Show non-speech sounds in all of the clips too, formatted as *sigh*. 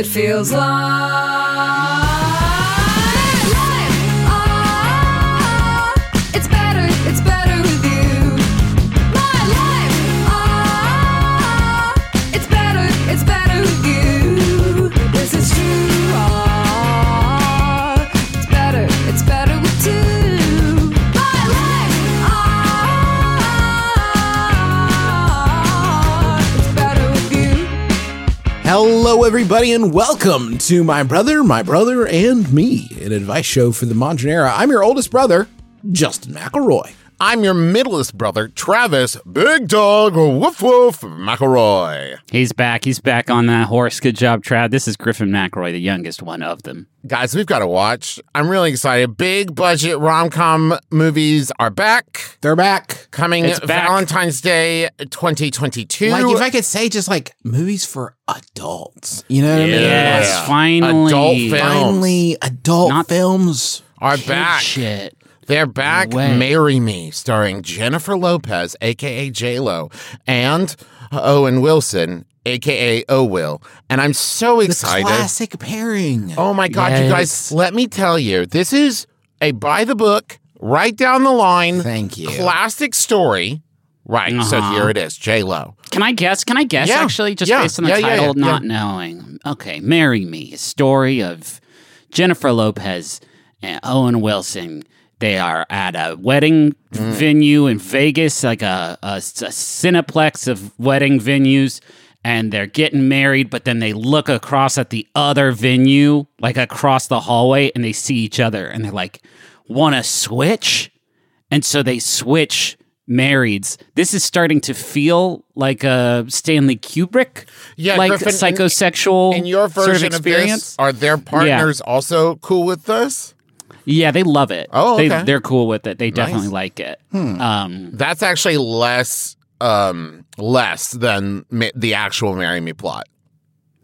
It feels like. Hello, everybody, and welcome to My Brother, My Brother, and Me, an advice show for the modern era. I'm your oldest brother, Justin McElroy. I'm your middlest brother, Travis Big Dog Woof Woof McElroy. He's back. He's back on that horse. Good job, Trav. This is Griffin McElroy, the youngest one of them. Guys, we've got to watch. I'm really excited. Big budget rom com movies are back. They're back. Coming It's back. Valentine's Day 2022. Like, if I could say, just like movies for adults. You know what I mean? Yes, Like, finally. Adult film. Finally, adult Not- films. are Kid back. Shit. They're back. Way. Marry Me, starring Jennifer Lopez, aka J Lo, and Owen Wilson, aka O Will. And I'm so excited. The classic pairing. Oh my God, you guys, let me tell you, this is a by the book, right down the line, Thank you. classic story. Right. So Uh-huh. here it is J Lo. Can I guess? Can I guess Yeah. actually? Just Yeah. based on the Yeah, title, yeah, not knowing. Okay, Marry Me, a story of Jennifer Lopez and Owen Wilson. They are at a wedding Mm. venue in Vegas, like a, a, a cineplex of wedding venues, and they're getting married, but then they look across at the other venue, like across the hallway, and they see each other, and they're like, want to switch? And so they switch marrieds. This is starting to feel like a Stanley Kubrick, Yeah, like Griffin, psychosexual In your sort of version of, experience. this, are their partners also cool with this? Yeah, they love it. Oh, they, okay. they're cool with it. They definitely Nice. like it. Um, That's actually less um less than ma- the actual marry me plot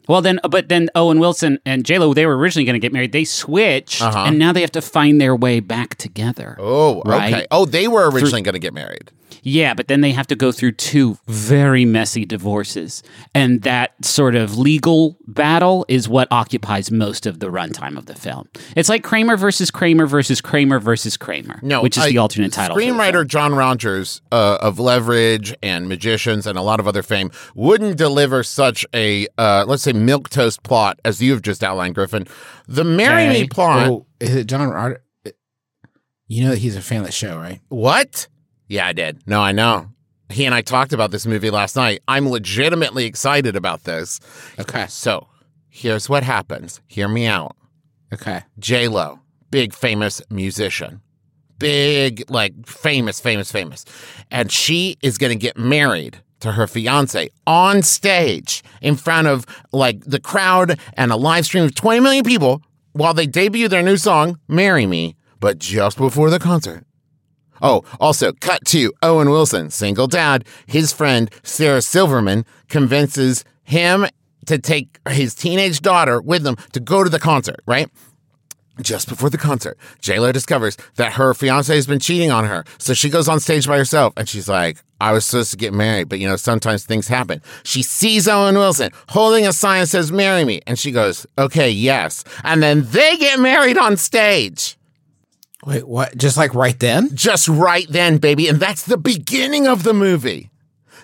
well, then, but then Owen Wilson and J Lo, they were originally going to get married. They switched, Uh-huh. and now they have to find their way back together. oh Right. okay oh they were originally going to get married Yeah, but then they have to go through two very messy divorces. And that sort of legal battle is what occupies most of the runtime of the film. It's like Kramer versus Kramer versus Kramer versus Kramer. no which is I- the alternate title. screenwriter john rogers uh, of leverage and magicians and a lot of other fame wouldn't deliver such a uh, let's say milk toast plot as you've just outlined griffin the marry Okay. me plot Oh, is it John Rod? You know that he's a fan of the show, right? What? Yeah, I did. No, I know. He and I talked about this movie last night. I'm legitimately excited about this. Okay. So, here's what happens. Hear me out. Okay. J Lo, big famous musician, big like famous, famous, famous, and she is going to get married to her fiance on stage in front of like the crowd and a live stream of 20 million people while they debut their new song "Marry Me," but just before the concert. Oh, also, cut to Owen Wilson, single dad. His friend, Sarah Silverman, convinces him to take his teenage daughter with them to go to the concert, right? Just before the concert, JLo discovers that her fiance has been cheating on her. So she goes on stage by herself and she's like, I was supposed to get married, but you know, sometimes things happen. She sees Owen Wilson holding a sign that says, Marry me. And she goes, Okay, yes. And then they get married on stage. Wait, what? Just like right then? Just right then, baby. And that's the beginning of the movie.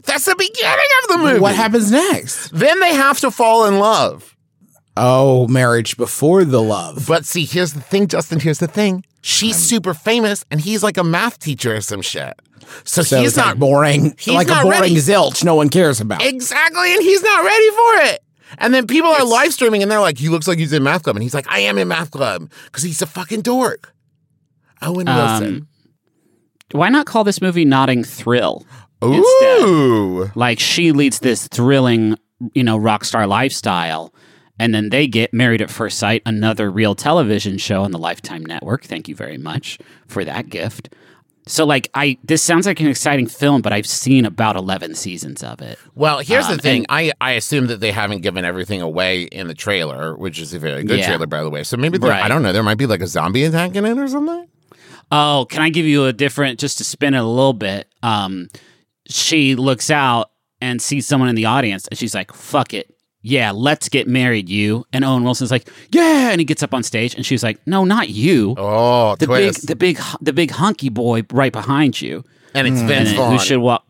That's the beginning of the movie. What happens next? Then they have to fall in love. Oh, marriage before the love. But see, here's the thing, Justin. Here's the thing. She's um, super famous, and he's like a math teacher or some shit. So, So he's not like boring, he's like not a boring ready. zilch no one cares about. exactly, and he's not ready for it. And then people are live streaming and they're like, he looks like he's in math club. And he's like, I am in math club because he's a fucking dork. Owen Wilson. Um, Why not call this movie Notting Thrill? instead. Ooh. Like she leads this thrilling, you know, rock star lifestyle. And then they get Married at First Sight, another real television show on the Lifetime Network. Thank you very much for that gift. So, like, I this sounds like an exciting film, but I've seen about eleven seasons of it. Well, here's Um, the thing. and- I, I assume that they haven't given everything away in the trailer, which is a very good Yeah. trailer, by the way. So maybe there, I don't know. There might be like a zombie attack in it or something. Oh, can I give you a different, just to spin it a little bit? Um, she looks out and sees someone in the audience, and she's like, "Fuck it, yeah, let's get married, you." And Owen Wilson's like, "Yeah," and he gets up on stage, and she's like, "No, not you." Oh, the twist. big, the big, the big hunky boy right behind you. and it's And Vince then Vaughn. who should walk?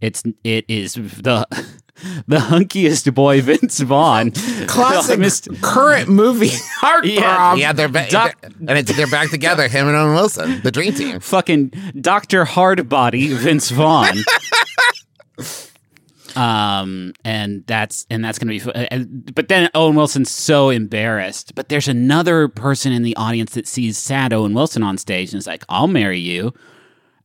It's it is the *laughs* *laughs* the hunkiest boy, Vince Vaughn. *laughs* Classic *laughs* current movie heartthrob. Yeah, yeah, they're back, Doc- and it's, they're back together. Him and Owen Wilson, the dream team. fucking Doctor Hardbody Vince Vaughn. um, and that's and that's gonna be. And, but then Owen Wilson's so embarrassed. But there's another person in the audience that sees sad Owen Wilson on stage and is like, "I'll marry you."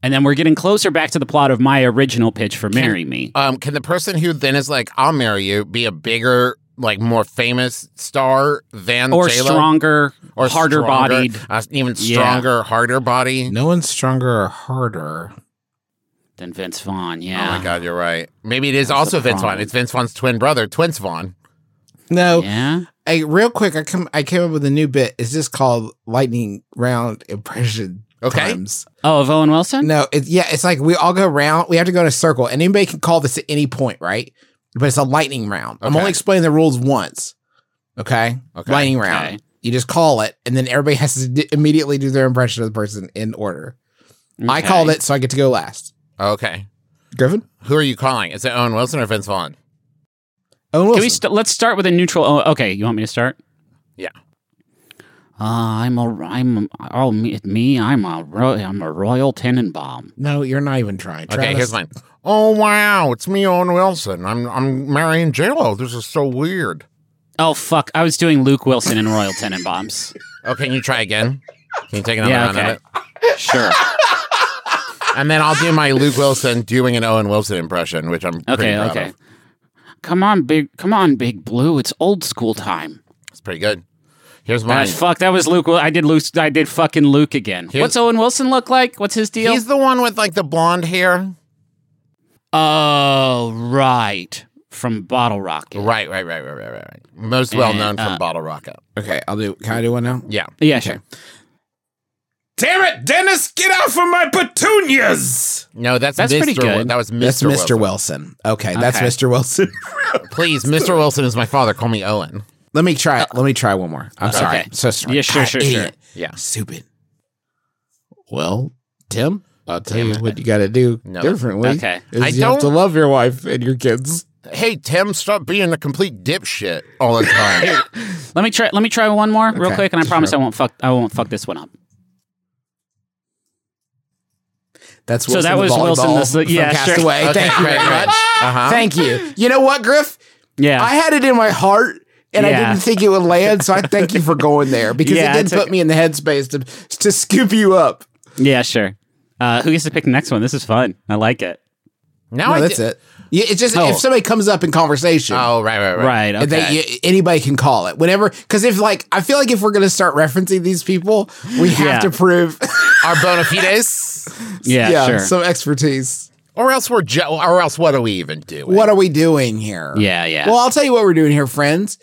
And then we're getting closer back to the plot of my original pitch for "Marry Me." Um, can the person who then is like, "I'll marry you," be a bigger, like more famous star than Or J-Lo? stronger, or harder stronger, bodied. uh, even Yeah. stronger, harder body? No one's stronger or harder. than Vince Vaughn. Yeah. Oh Yeah. my God, you're right. Maybe it is also the Vince Vaughn. problem. It's Vince Vaughn's twin brother, Twince Vaughn. No, Yeah. Hey, real quick, I come I came up with a new bit. It's just called lightning round impression Okay. times. Oh, of Owen Wilson. No, it's yeah, it's like we all go around. We have to go in a circle, and anybody can call this at any point, right? But it's a lightning round. I'm only explaining the rules once. Okay, Okay. lightning round. Okay. You just call it, and then everybody has to d- immediately do their impression of the person in order. I called it, so I get to go last. Okay. Griffin, Who are you calling? Is it Owen Wilson or Vince Vaughn? Owen Can Wilson. we st- let's start with a neutral. Oh, okay, you want me to start? Yeah. Uh, I'm a I'm oh me, me I'm a ro- I'm a Royal Tenenbaum. no, you're not even trying. Okay, here's mine. Oh wow, it's me, Owen Wilson. I'm I'm marrying J Lo. This is so weird. Oh fuck! I was doing Luke Wilson and Royal Tenenbaums. Okay, can you try again? Can you take another Yeah, round okay. of it? Sure. And then I'll do my Luke Wilson doing an Owen Wilson impression, which I'm pretty Okay. proud Okay. of. Come on, big. Come on, Big Blue. It's old school time. It's pretty good. Here's mine. Gosh, fuck. That was Luke. Wil- I did Luke. I did fucking Luke again. Here's- What's Owen Wilson look like? What's his deal? He's the one with like the blonde hair. oh, right. From Bottle Rocket. Right, right, right, right, right, right. right. Most well known And, from uh, Bottle Rocket. Okay, I'll do. Can I do one now? Yeah. Yeah, sure. Damn it, Dennis! Get off of my petunias. No, that's, That's Mr. pretty good. That was Mr. That's Mr. Wilson. Wilson. Okay, that's Okay. Mr. Wilson. *laughs* Please, Mr. Wilson is my father. Call me Owen. Let me try it. Let me try one more. I'm sorry. Okay. So sorry. Yeah, sure, God, sure, idiot. Yeah. Stupid. Well, Tim, I'll tell Damn you it. what you got to do No. differently. Okay. is I you have to love your wife and your kids. Hey, Tim, stop being a complete dipshit all the time. Let me try. Let me try one more real quick, and I promise Sure. I won't fuck. I won't fuck this one up. That's what So that was Wilson volleyball the- from yeah, sure. Castaway. Okay, Thank you very much. Uh-huh. Thank you. You know what, Griff? Yeah. I had it in my heart. And I didn't think it would land, so I *laughs* thank you for going there because Yeah, it did it's put okay. me in the headspace to to scoop you up. yeah. Sure. Uh, who gets to pick the next one? This is fun. I like it. Now No, I that's di- it. Yeah, it's just Oh. if somebody comes up in conversation, Oh, right, right, right. Right. Okay. They, y- anybody can call it whenever. Because if like, I feel like if we're gonna start referencing these people, we have Yeah. to prove, *laughs* Our bona *laughs* fides, yeah. Sure. some expertise. or else we're jo- or else what are we even doing? What are we doing here? yeah. Yeah. Well, I'll tell you what we're doing here, friends.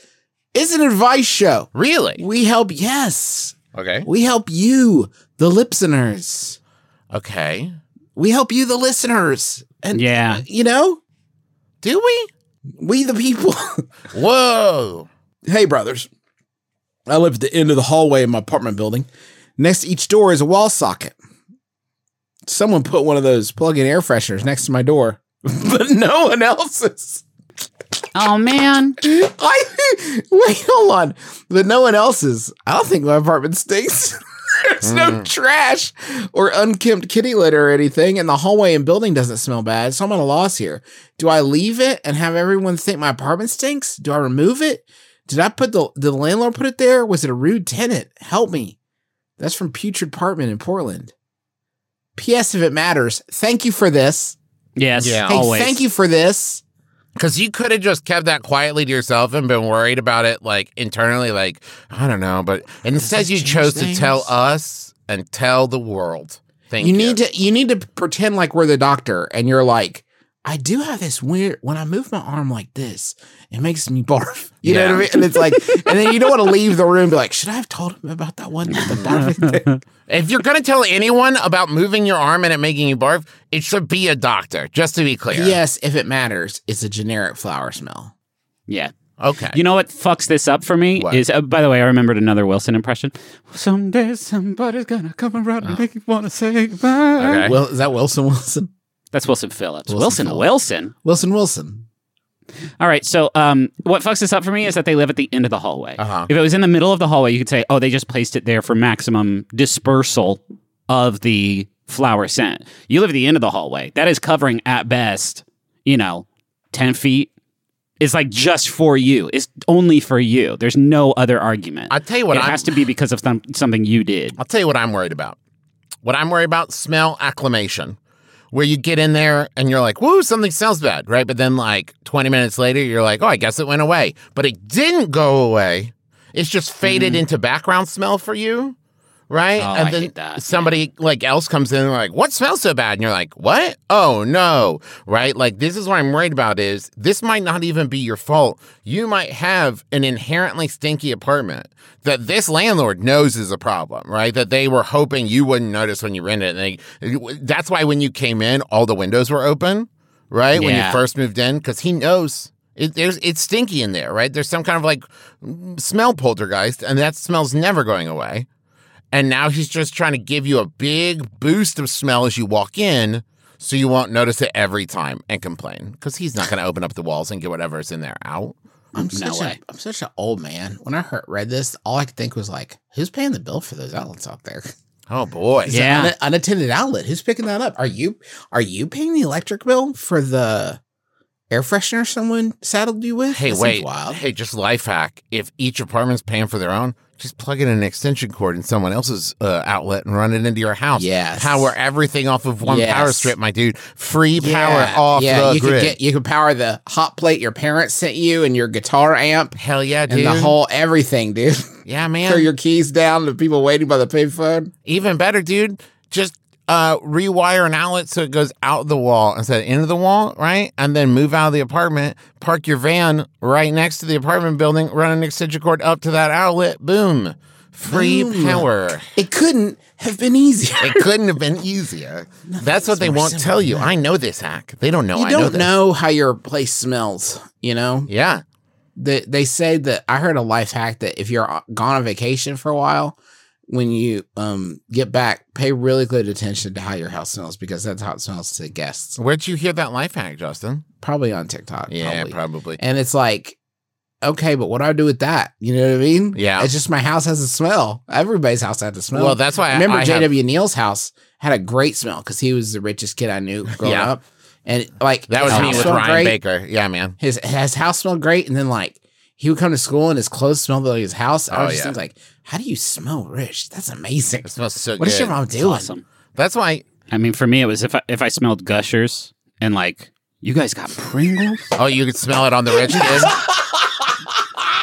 It's an advice show. really? We help. Yes, Okay. we help you, the listeners. Okay. We help you, the listeners. And yeah. you know, Do we? we the people. *laughs* Whoa. hey, brothers. I live at the end of the hallway in my apartment building. Next to each door is a wall socket. Someone put one of those plug-in air fresheners next to my door, *laughs* but no one else's. Oh man. *laughs* I wait, hold on. But no one else's. I don't think my apartment stinks. *laughs* There's no mm. trash or unkempt kitty litter or anything, and the hallway and building doesn't smell bad. So I'm at a loss here. Do I leave it and have everyone think my apartment stinks? Do I remove it? Did I put the did the landlord put it there? Was it a rude tenant? Help me. That's from Putrid Apartment in Portland. P.S. If it matters, thank you for this. Yes, Yeah. Hey, always. thank you for this. Because you could have just kept that quietly to yourself and been worried about it, like internally, like, I don't know. But instead, you chose to tell us and tell the world. Thank you you. need to you need to pretend like we're the doctor and you're like I do have this weird when I move my arm like this, it makes me barf. *laughs* You know what I mean? And it's like, and then you don't want to leave the room and be like, should I have told him about that one? The barfing thing? *laughs* If you're going to tell anyone about moving your arm and it making you barf, it should be a doctor, just to be clear. Yes, if it matters, it's a generic flower smell. Yeah. Okay. You know what fucks this up for me What? is. Uh, by the way, I remembered another Wilson impression. Someday somebody's gonna come around and make you wanna say goodbye. Okay. Well, is that Wilson Wilson? That's Wilson Phillips. Wilson Wilson. Wilson. Wilson Wilson. All right. So, um, what fucks this up for me is that they live at the end of the hallway. Uh-huh. If it was in the middle of the hallway, you could say, "Oh, they just placed it there for maximum dispersal of the flower scent." You live at the end of the hallway. That is covering at best, you know, ten feet. It's like just for you. It's only for you. There's no other argument. I'll tell you what it I'm- has to be because of some, something you did. I'll tell you what I'm worried about. What I'm worried about, smell acclimation. Where you get in there and you're like, woo, something smells bad, right? But then like 20 minutes later, you're like, oh, I guess it went away. But it didn't go away. It's just faded mm. into background smell for you, right? Oh, and I then that, somebody like else comes in and like, what smells so bad? And you're like, what? Oh no, right? Like this is what I'm worried about is this might not even be your fault. You might have an inherently stinky apartment that this landlord knows is a problem, right? That they were hoping you wouldn't notice when you rented it. And they, that's why when you came in, all the windows were open, right? When you first moved in, because he knows. It, there's it's stinky in there, right? There's some kind of like smell poltergeist, and that smell's never going away. And now he's just trying to give you a big boost of smell as you walk in so you won't notice it every time and complain because he's not going to open up the walls and get whatever's in there out. I'm No such way. a I'm such an old man. When I heard read this, all I could think was like, who's paying the bill for those outlets out there? *laughs* Oh boy. It's an Yeah. un- unattended outlet. Who's picking that up? Are you are you paying the electric bill for the air freshener someone saddled you with? Hey, That wait. Hey, just life hack. If each apartment's paying for their own, just plug in an extension cord in someone else's uh, outlet and run it into your house. Yes. Power everything off of one Yes. power strip, my dude. Free power Yeah, off yeah, the you grid. could get you could power the hot plate your parents sent you and your guitar amp Hell yeah, and dude. the whole everything, dude. yeah, man. Throw your keys down to people waiting by the payphone. Even better, dude. Just uh, rewire an outlet so it goes out the wall instead of into the wall, right? And then move out of the apartment, park your van right next to the apartment building, run an extension cord up to that outlet. Boom. Free Boom. power. It couldn't have been easier. It couldn't have been easier. *laughs* That's what they won't tell you. I know this hack. They don't know you I don't know know how your place smells, you know? Yeah. They, they say that I heard a life hack that if you're gone on vacation for a while, when you um get back, pay really good attention to how your house smells because that's how it smells to guests. Where'd you hear that life hack, Justin? Probably on TikTok. Yeah, probably. probably. And it's like, okay, but what do I do with that? You know what I mean? Yeah. It's just my house has a smell. Everybody's house had a smell. Well, that's why I- remember I have- JW Neal's house had a great smell because he was the richest kid I knew growing Yeah. up. And like That was me with Ryan great. Baker. Yeah, man. His his house smelled great, and then like he would come to school and his clothes smelled like his house. I Oh, was just yeah. like, how do you smell rich? That's amazing. It smells so What good. is your mom It's doing? awesome. That's why. I mean, for me, it was if I, if I smelled gushers and like, you guys got Pringles? Oh, you could smell it on the rich kid.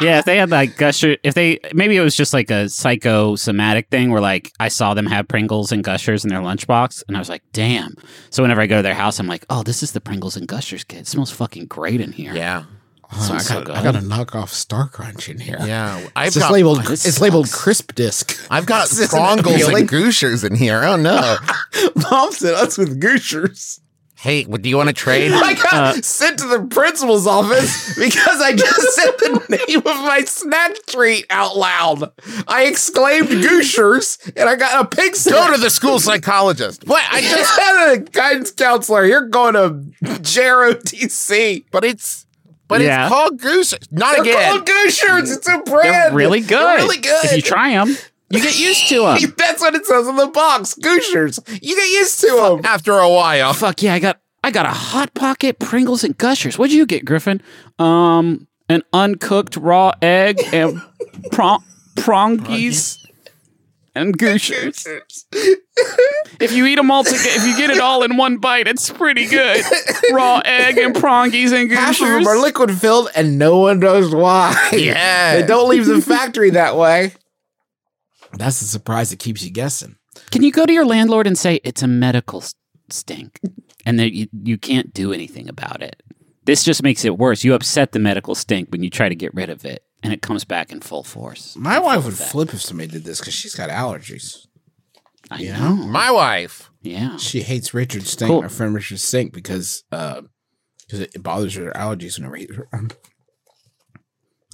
*laughs* yeah, if they had like gusher, if they maybe it was just like a psychosomatic thing where like I saw them have Pringles and gushers in their lunchbox, and I was like, damn. So whenever I go to their house, I'm like, oh, this is the Pringles and gushers kid. It smells fucking great in here. yeah. Oh, I, Smells so got, I good. got to knock off Star Crunch in here. Yeah. I've It's just got labeled. Oh, this It's labeled crisp disc. I've got *laughs* This isn't Prongles appealing. and Gooshers in here. Oh no. *laughs* Mom said us with Gooshers. hey, what, do you want to trade? *laughs* I got Uh, sent to the principal's office because I just said the name of my snack treat out loud. I exclaimed Gooshers and I got a pig Go to the school psychologist. What? I I just. just had a guidance counselor. You're going to JROTC. But it's. But Yeah. it's called Goosers. Not They're again. called Gooshers. It's a brand. They're really good. They're really good. If you try them, You get used to them. *laughs* That's what it says on the box. Gooshers. You get used to them. After a while. Fuck yeah, I got I got a hot pocket, Pringles, and Gushers. What'd you get, Griffin? Um, an uncooked raw egg and *laughs* prong prongies and Gushers. *laughs* if you eat them all together, if you get it all in one bite, it's pretty good. *laughs* Raw egg and prongies and Half of them are liquid filled, and no one knows why. Yeah. they don't leave the *laughs* factory that way. That's the surprise that keeps you guessing. Can you go to your landlord and say it's a medical stink, and that you you can't do anything about it? This just makes it worse. You upset the medical stink when you try to get rid of it, and it comes back in full force. My wife would flip if somebody did this because she's got allergies. I Yeah. know. My wife. Yeah. She hates Richard Stink, Cool. my friend Richard Stink, because uh, because it, it bothers her allergies whenever he's *laughs* around.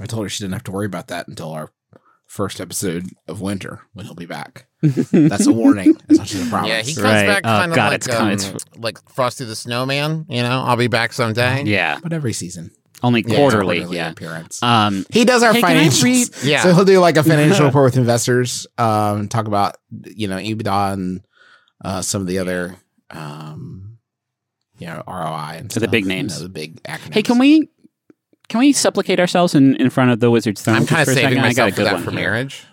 I told her she didn't have to worry about that until our first episode of winter when he'll be back. *laughs* That's a warning. That's not just a promise. Yeah, he comes Right. back Oh, kind of God, like it's coming. um, It's- like Frosty the Snowman. You know, I'll be back someday. Yeah. but every season, Only Yeah, quarterly. Yeah. appearance. Um, He does our Hey, financials. read- *laughs* Yeah. So he'll do like a financial *laughs* report with investors, um, talk about you know EBITDA and uh, some of the other um, you know ROI and So the stuff, big you names. know, the big acronyms. hey, can we can we supplicate ourselves in, in front of the wizard's throne? I'm kind of for saving second? I got a myself for good that one for here. marriage.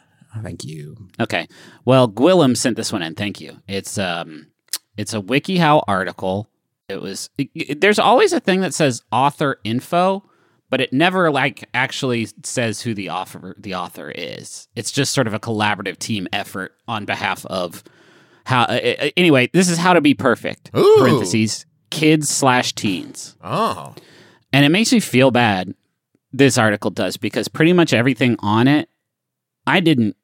Thank you. Okay. Well, Gwillem sent this one in. Thank you. It's um, it's a WikiHow article. It was. it- it- there's always a thing that says author info, but it never like actually says who the author the author is. It's just sort of a collaborative team effort on behalf of how. Uh, anyway, this is how to be perfect. Ooh. Parentheses kids slash teens. Oh, And it makes me feel bad, this article does, because pretty much everything on it, I didn't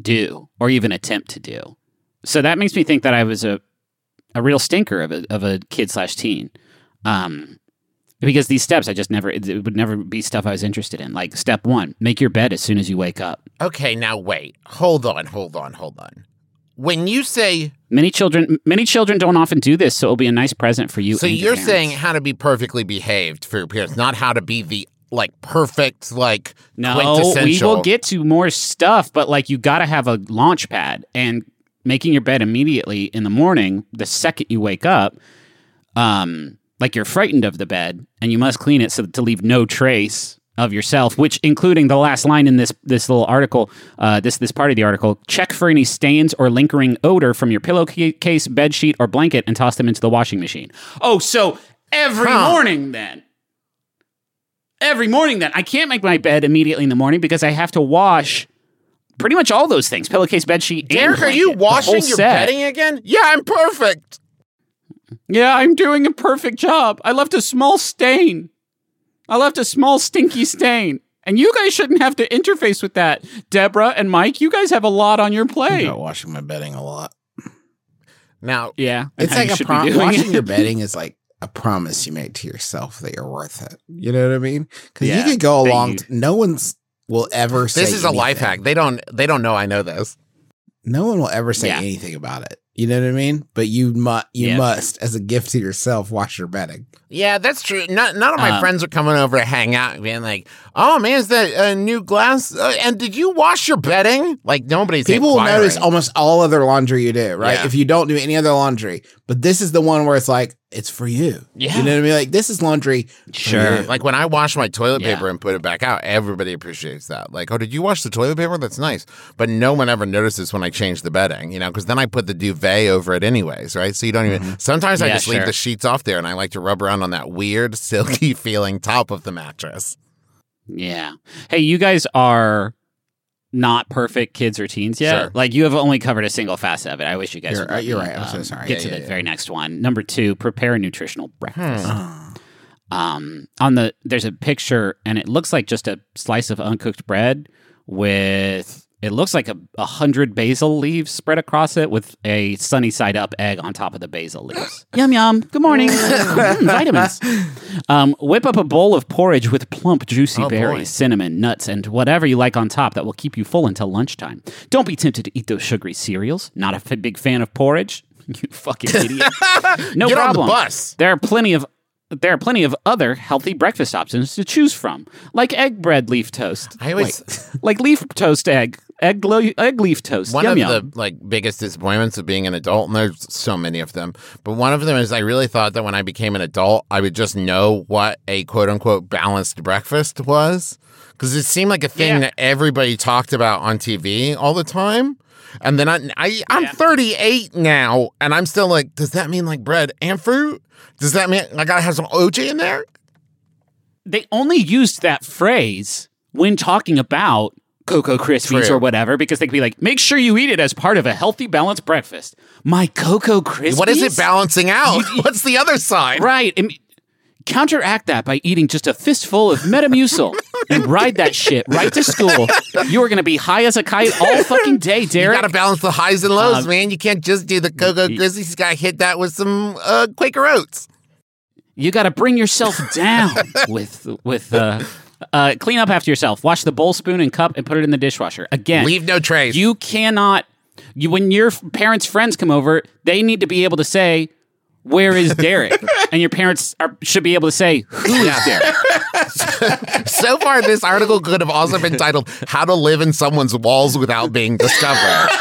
do or even attempt to do. So that makes me think that I was a, a real stinker of a, of a kid slash teen. Um, because these steps, I just never, it it would never be stuff I was interested in. Like step one, make your bed as soon as you wake up. okay. Now wait. Hold on. Hold on. Hold on. When you say Many children, many children don't often do this, so it'll be a nice present for you. so, you're saying how to be perfectly behaved for your parents, not how to be the like perfect like No, we will get to more stuff, but like you got to have a launch pad and making your bed immediately in the morning, the second you wake up, um, like you're frightened of the bed and you must clean it so to leave no trace of yourself, which including the last line in this this little article, uh, this this part of the article, check for any stains or lingering odor from your pillowcase, bed sheet, or blanket and toss them into the washing machine. Oh, so every Huh. morning then every morning then. I can't make my bed immediately in the morning because I have to wash pretty much all those things pillowcase, bed sheet, and Derek, are you blanket, the whole washing your set. bedding again? Yeah, I'm perfect. Yeah, I'm doing a perfect job. I left a small stain. I left a small stinky stain. And you guys shouldn't have to interface with that. Deborah and Mike, you guys have a lot on your plate. I'm plate. not washing my bedding a lot. Now, Yeah. It's like a prom- washing it. your bedding is like a promise you make to yourself that you're worth it. You know what I mean? Because Yeah, you could go along. you- t- no one's will ever say this is a life hack. They don't. They don't know I know this. No one will ever say Yeah. anything about it. You know what I mean? But you must, you Yeah. must, as a gift to yourself, wash your bedding. Yeah, that's true. None, none of my Um, friends are coming over to hang out and being like, "Oh man, is that a new glass? Uh, and did you wash your bedding?" Like nobody's People will notice almost all other laundry you do, right? Yeah. If you don't do any other laundry, but this is the one where it's like it's for you. Yeah. You know what I mean? Like this is laundry. for Sure. you. Like when I wash my toilet Yeah. paper and put it back out, everybody appreciates that. Like, oh, did you wash the toilet paper? That's nice. But no one ever notices when I change the bedding, you know, because then I put the duvet over it anyways, right? So you don't even. Sometimes I Mm-hmm. Yeah, just leave the sheets off there and I like to rub around on that weird, *laughs* silky feeling top of the mattress. Yeah. Hey, you guys are not perfect kids or teens yet. Sure. Like you have only covered a single facet of it. I wish you guys You're- would let you're me, right. I'm so um, sorry. Get Yeah, to yeah, the yeah. very next one. Number two, prepare a nutritional breakfast. Ah. Um, on the there's a picture and it looks like just a slice of uncooked bread with it looks like a, a hundred basil leaves spread across it with a sunny side up egg on top of the basil leaves. *gasps* yum yum. Good morning. *laughs* Mm, vitamins. Um, whip up a bowl of porridge with plump, juicy Oh, boy. berries, cinnamon, nuts, and whatever you like on top that will keep you full until lunchtime. Don't be tempted to eat those sugary cereals. Not a f- big fan of porridge. *laughs* You fucking idiot. *laughs* No Get on the problem. bus. There are plenty of there are plenty of other healthy breakfast options to choose from, like egg bread leaf toast. I always like leaf toast egg, egg, lo- egg leaf toast. one yum of yum. the like biggest disappointments of being an adult, and there's so many of them. But one of them is I really thought that when I became an adult, I would just know what a quote unquote balanced breakfast was, because it seemed like a thing Yeah. that everybody talked about on TV all the time. And then I, I I'm Yeah. 38 now, and I'm still like, does that mean like bread and fruit? Does that mean I gotta have some OJ in there? they only used that phrase when talking about Cocoa Krispies True. or whatever, because they could be like, make sure you eat it as part of a healthy, balanced breakfast. My Cocoa Krispies? What is it balancing out? *laughs* What's the other side? Right. I mean, counteract that by eating just a fistful of Metamucil *laughs* and ride that shit right to school. You are going to be high as a kite all fucking day, Derek. You gotta balance the highs and lows, Um, man. You can't just do the Cocoa Krispies. You gotta hit that with some uh, Quaker Oats. you got to bring yourself down *laughs* with with uh, uh, clean up after yourself. Wash the bowl, spoon, and cup, and put it in the dishwasher. Again, Leave no trace. you cannot. You when your parents' friends come over, they need to be able to say, "Where is Derek?" And your parents are, should be able to say, "Who is Derek?" *laughs* so far, this article could have also been titled "How to Live in Someone's Walls Without Being Discovered." *laughs*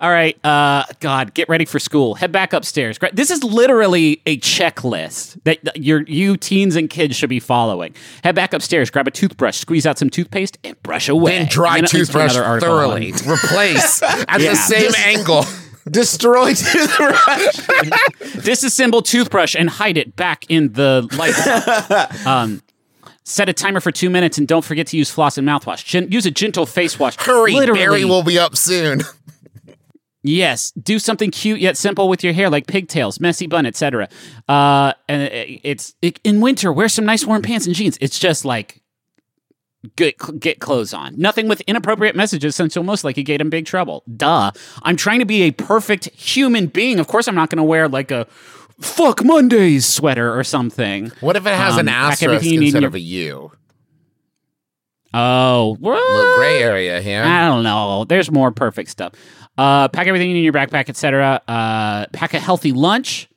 All right, uh, God, get ready for school. Head back upstairs. This is literally a checklist that your you teens and kids should be following. Head back upstairs, grab a toothbrush, squeeze out some toothpaste, and brush away. then dry And then let's do toothbrush thoroughly. Replace at Yeah. the same angle. Destroy *laughs* toothbrush. disassemble toothbrush and hide it back in the light. *laughs* um, set a timer for two minutes and don't forget to use floss and mouthwash. Gen- use a gentle face wash. Hurry, Literally, Barry will be up soon. *laughs* Yes, do something cute yet simple with your hair, like pigtails, messy bun, etc. Uh, and it's it, in winter. Wear some nice warm pants and jeans. It's just like get get clothes on. Nothing with inappropriate messages, since you'll most likely get in big trouble. Duh. I'm trying to be a perfect human being. Of course, I'm not going to wear like a fuck Mondays sweater or something. What if it has Um, an asterisk you instead your- of a U? Oh, Little gray area here. I don't know. There's more perfect stuff. Uh, pack everything you need in your backpack, etc. Uh, pack a healthy lunch.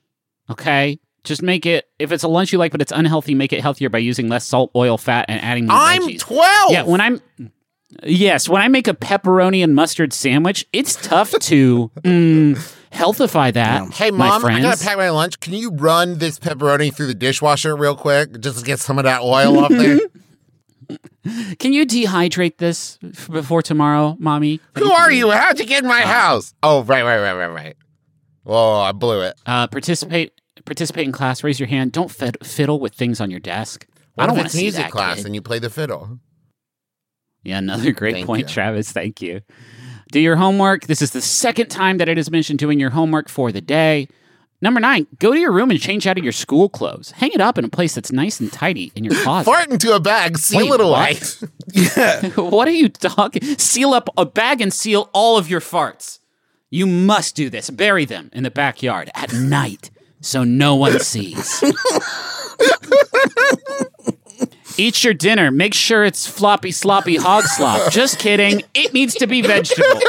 Okay, just make it. If it's a lunch you like, but it's unhealthy, make it healthier by using less salt, oil, fat, and adding more I'm veggies. 12. Yeah, when I'm yes, when I make a pepperoni and mustard sandwich, it's tough *laughs* to mm, healthify that. Hey, my mom, I gotta pack my lunch. Can you run this pepperoni through the dishwasher real quick just to get some of that oil off there? *laughs* Can you dehydrate this f- before tomorrow, mommy? Who are you? How'd you get in my house? Oh, right, right, right, right, right. Whoa, I blew it. Uh, participate participate in class. Raise your hand. Don't fid- fiddle with things on your desk. What I don't want it's to see that class kid. and you play the fiddle? Yeah, another *laughs* great Thank point, you. Travis. Thank you. Do your homework. This is the second time that it has mentioned doing your homework for the day. Number nine, go to your room and change out of your school clothes. Hang it up in a place that's nice and tidy in your *laughs* closet. Fart into a bag, seal Wait, it away. what? *laughs* what are you talking? Seal up a bag and seal all of your farts. You must do this. Bury them in the backyard at night so no one sees. Eat your dinner. Make sure it's floppy, sloppy hog slop. Just kidding. It needs to be vegetables.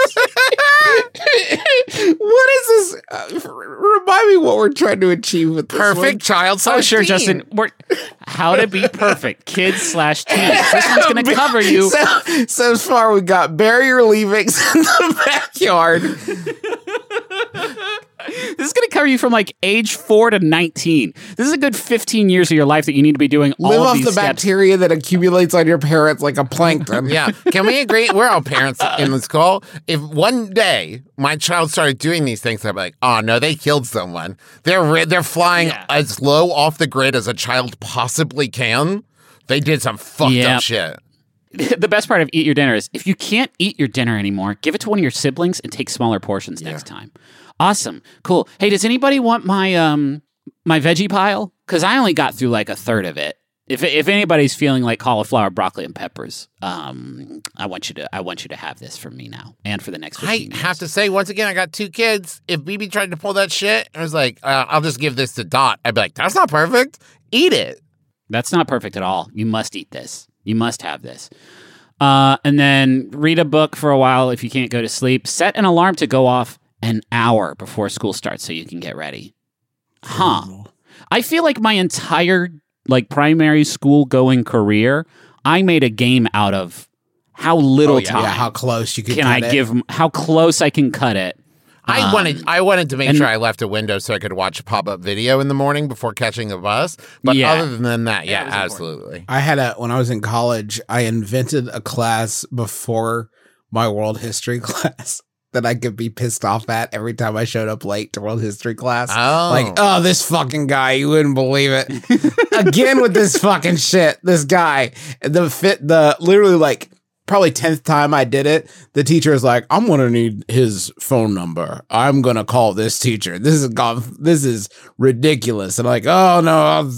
what is this? Uh, remind me what we're trying to achieve with this Perfect child Oh, sure, teen. Justin. We're, how to be perfect. Kids slash teens. This one's going *laughs* to cover you. So, so far, we got barrier leavings in the backyard. This is going to cover you from like age four to 19. This is a good 15 years of your life that you need to be doing all Live of off these the steps. bacteria that accumulates on your parents like a plankton. *laughs* Yeah. Can we agree? We're all parents in this call. If one day my child started doing these things, I'd be like, oh no, they killed someone. They're ri- they're flying Yeah. as low off the grid as a child possibly can. They did some fucked Yep. up shit. *laughs* the best part of eat your dinner is if you can't eat your dinner anymore, give it to one of your siblings and take smaller portions next time. Awesome. Cool. Hey, does anybody want my um my veggie pile? Cuz I only got through like a third of it. If if anybody's feeling like cauliflower, broccoli and peppers, um I want you to I want you to have this from me now and for the next 15 I years. have to say, once again, I got two kids. If BB tried to pull that shit, I was like, uh, I'll just give this to Dot. I'd be like, that's not perfect. Eat it. That's not perfect at all. You must eat this. You must have this. Uh, and then read a book for a while if you can't go to sleep. Set an alarm to go off an hour before school starts so you can get ready. Huh. I feel like my entire like primary school going career, I made a game out of how little Oh, yeah. time Yeah, how close you could can I it. give, how close I can cut it. I Um, wanted I wanted to make and- sure I left a window so I could watch a pop up video in the morning before catching a bus. But Yeah. other than that, yeah, it was important. absolutely. I had a when I was in college, I invented a class before my world history *laughs* class that I could be pissed off at every time I showed up late to world history class. Oh. Like, oh, this fucking guy, you wouldn't believe it. Again with this *laughs* fucking shit. This guy. The fit the literally like probably 10th time I did it, the teacher is like, I'm gonna need his phone number. I'm gonna call this teacher. This is gone this is ridiculous. And I'm like, oh no, I'll,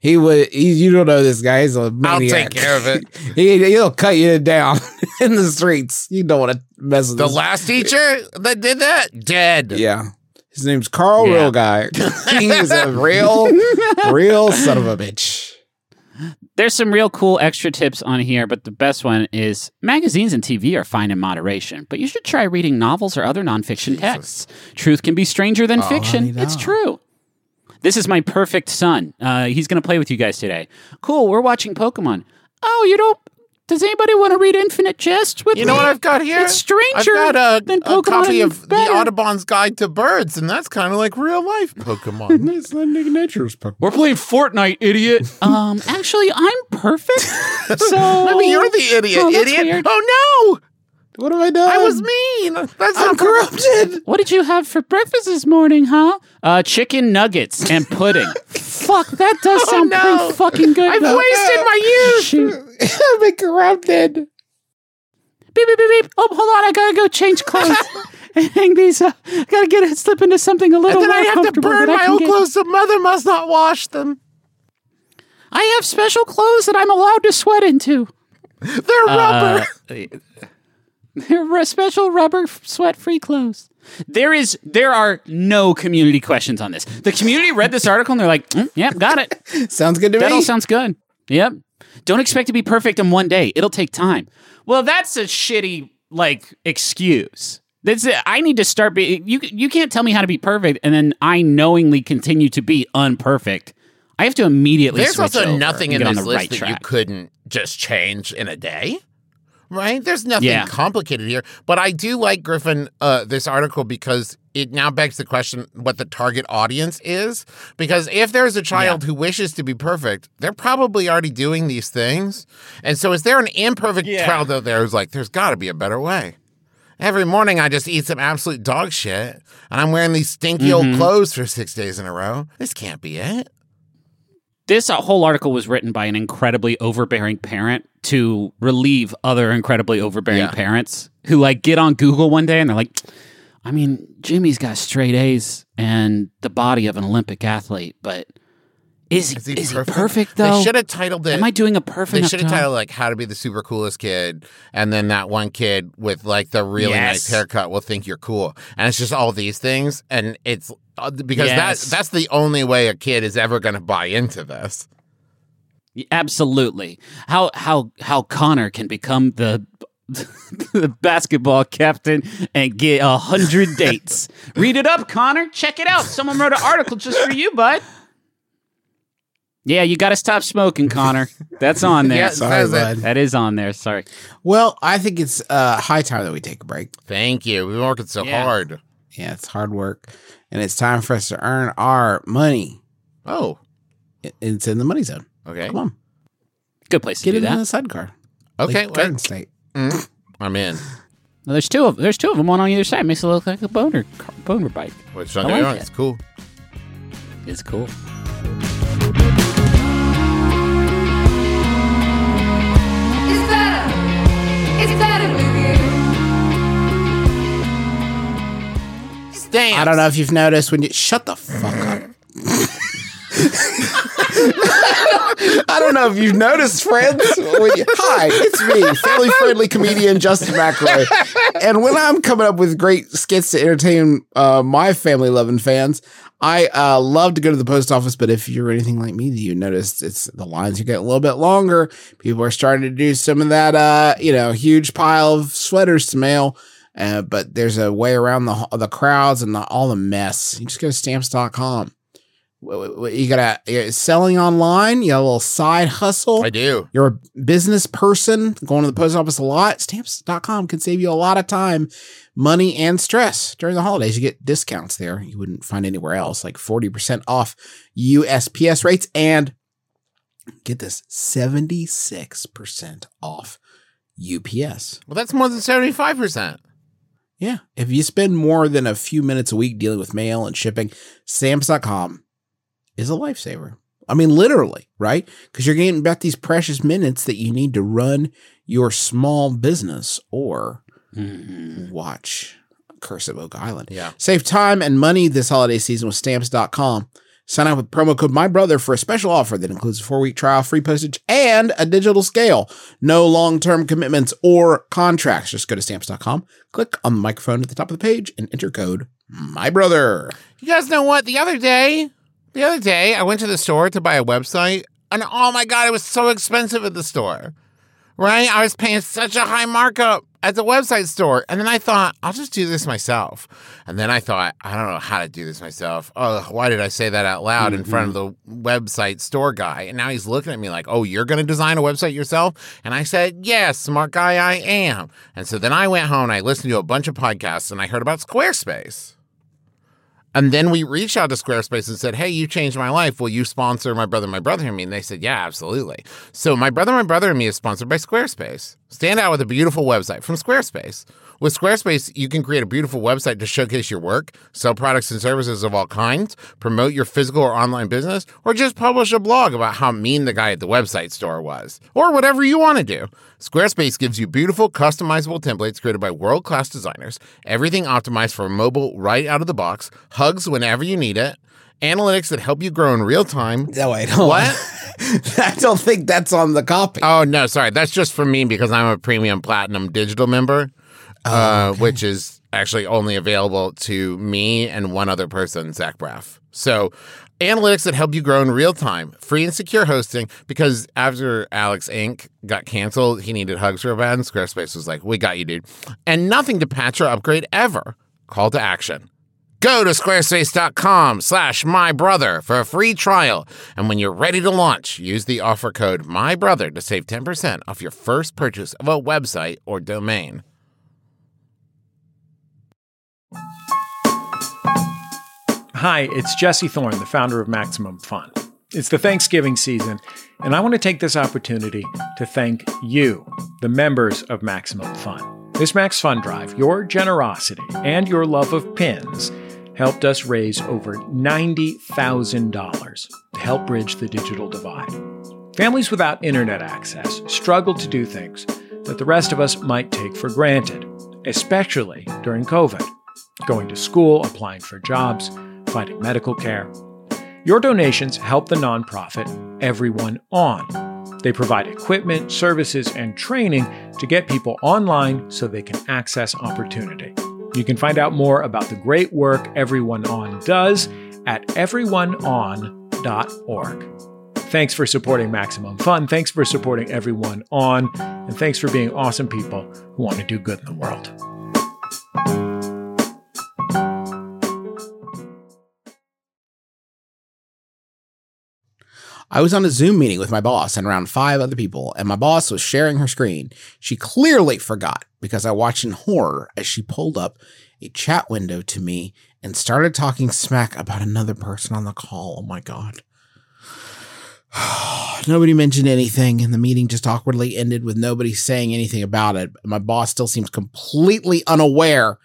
he would he, you don't know this guy. He's a I'll take care of it. *laughs* he, he'll cut you down *laughs* in the streets. You don't want to mess with The this. last teacher that did that, dead. Yeah. His name's Carl Yeah. Real Guy. *laughs* He's a real, real son of a bitch. There's some real cool extra tips on here, but the best one is magazines and TV are fine in moderation, but you should try reading novels or other nonfiction texts. Truth can be stranger than fiction. It's true. This is my perfect son. Uh, he's going to play with you guys today. Cool. We're watching Pokemon. Oh, you don't. Does anybody want to read Infinite Jest with You me? know what I've got here? It's stranger I've got a, than a copy of better. the Audubon's Guide to Birds, and that's kind of like real life Pokemon. *laughs* It's not nature's Pokemon. We're playing Fortnite, idiot. *laughs* um, actually, I'm perfect. so *laughs* Maybe you're the idiot, Oh, idiot. weird. Oh no! What have I done? no, I was mean. That's I'm not corrupted. What did you have for breakfast this morning, huh? Uh, chicken nuggets and pudding. Fuck, that does sound Oh, no. pretty fucking good. I've though. wasted my youth. I've been corrupted. Beep, beep, beep, beep. Oh, hold on. I gotta go change clothes *laughs* and hang these up. I gotta get it, slip into something a little And then more I have to burn my old get- clothes so mother must not wash them. I have special clothes that I'm allowed to sweat into. They're rubber. Uh, *laughs* they're special rubber sweat free clothes. There is there are no community questions on this. The community read this article and they're like, mm, "Yep, got it. *laughs* Sounds good to That me. all sounds good. Yep. Don't expect to be perfect in one day. It'll take time. Well, that's a shitty like excuse. That's it. I need to start being you you can't tell me how to be perfect and then I knowingly continue to be unperfect. I have to immediately There's switch also over nothing in get this list right that you couldn't just change in a day. Right? There's nothing Yeah. complicated here. But I do like Griffin uh, this article because it now begs the question what the target audience is. Because if there's a child who wishes to be perfect, they're probably already doing these things. And so is there an imperfect child out there who's like, there's gotta be a better way? Every morning I just eat some absolute dog shit and I'm wearing these stinky Mm-hmm. old clothes for six days in a row. This can't be it. This uh, whole article was written by an incredibly overbearing parent to relieve other incredibly overbearing Yeah. parents who like get on Google one day and they're like, I mean, Jimmy's got straight A's and the body of an Olympic athlete, but is he, Is he is he perfect? perfect though? They should have titled it. Am I doing a perfect They should have titled like "How to Be the Super Coolest Kid," and then that one kid with like the really nice haircut will think you're cool, and it's just all these things, and it's uh, because Yes. that's that's the only way a kid is ever going to buy into this. Absolutely. How how how Connor can become the *laughs* the basketball captain and get a hundred *laughs* dates. Read it up, Connor. Check it out. Someone wrote an article just for you, bud. Yeah, you got to stop smoking, Connor. That's on there. Yeah, Sorry, says bud. That is on there. Sorry. Well, I think it's uh, high time that we take a break. Thank you. We've been working so Yeah. hard. Yeah, it's hard work, and it's time for us to earn our money. Oh, I- It's in the money zone. okay, Come on, Good place to get do it in that. the sidecar. okay. like Garden wait. State. Mm, I'm in. Well, there's two of there's two of them, one on either side. Makes it look like a boner boner bike. Which don't I get me like wrong, it. it's cool. It's cool. You. Stamps. I don't know if you've noticed when you shut the fuck up. I don't know if you've noticed, friends. When you, hi, it's me, family friendly comedian Justin McElroy. And when I'm coming up with great skits to entertain uh, my family loving fans, I uh, love to go to the post office. But if you're anything like me, you notice it's the lines are getting a little bit longer. People are starting to do some of that, uh, you know, huge pile of sweaters to mail. Uh, but there's a way around the the crowds and the, all the mess. You just go to stamps.com you got a selling online. You got a little side hustle. I do. You're a business person going to the post office a lot. Stamps.com can save you a lot of time, money, and stress during the holidays. You get discounts there you wouldn't find anywhere else, like 40% off USPS rates and get this 76% off UPS. Well, that's more than 75%. Yeah. If you spend more than a few minutes a week dealing with mail and shipping, stamps.com is a lifesaver. I mean, literally, right? Because you're getting back these precious minutes that you need to run your small business or mm-hmm. watch Curse of Oak Island. Yeah. Save time and money this holiday season with stamps.com. Sign up with promo code my brother for a special offer that includes a four week trial, free postage, and a digital scale. No long term commitments or contracts. Just go to stamps.com, click on the microphone at the top of the page, and enter code my brother. You guys know what? The other day, the other day, I went to the store to buy a website, and oh my god, it was so expensive at the store. Right? I was paying such a high markup at the website store, and then I thought I'll just do this myself. And then I thought I don't know how to do this myself. Oh, why did I say that out loud in front of mm-hmm. the website store guy? And now he's looking at me like, "Oh, you're going to design a website yourself?" And I said, "Yes, smart guy, I am." And so then I went home and I listened to a bunch of podcasts, and I heard about Squarespace. And then we reached out to Squarespace and said, Hey, you changed my life. Will you sponsor My Brother, My Brother and Me? And they said, Yeah, absolutely. So My Brother, My Brother and Me is sponsored by Squarespace. Stand out with a beautiful website from Squarespace. With Squarespace, you can create a beautiful website to showcase your work, sell products and services of all kinds, promote your physical or online business, or just publish a blog about how mean the guy at the website store was, or whatever you want to do. Squarespace gives you beautiful, customizable templates created by world class designers, everything optimized for mobile right out of the box, hugs whenever you need it, analytics that help you grow in real time. No, wait, hold What? *laughs* I don't think that's on the copy. Oh, no, sorry. That's just for me because I'm a premium platinum digital member, uh, which is actually only available to me and one other person, Zach Braff. So, analytics that help you grow in real time, free and secure hosting. Because after Alex Inc. got canceled, he needed hugs for bad, and Squarespace was like, "We got you, dude," and nothing to patch or upgrade ever. Call to action. Go to squarespace.com slash mybrother for a free trial. And when you're ready to launch, use the offer code MYBROTHER to save 10% off your first purchase of a website or domain. Hi, it's Jesse Thorn, the founder of Maximum Fun. It's the Thanksgiving season, and I want to take this opportunity to thank you, the members of Maximum Fun. This Max Fun Drive, your generosity and your love of pins helped us raise over $90,000 to help bridge the digital divide. Families without internet access struggle to do things that the rest of us might take for granted, especially during COVID going to school, applying for jobs, finding medical care. Your donations help the nonprofit Everyone On. They provide equipment, services, and training to get people online so they can access opportunity. You can find out more about the great work Everyone On does at everyoneon.org. Thanks for supporting Maximum Fun. Thanks for supporting Everyone On. And thanks for being awesome people who want to do good in the world. I was on a Zoom meeting with my boss and around five other people, and my boss was sharing her screen. She clearly forgot because I watched in horror as she pulled up a chat window to me and started talking smack about another person on the call. Oh my God. *sighs* nobody mentioned anything, and the meeting just awkwardly ended with nobody saying anything about it. My boss still seems completely unaware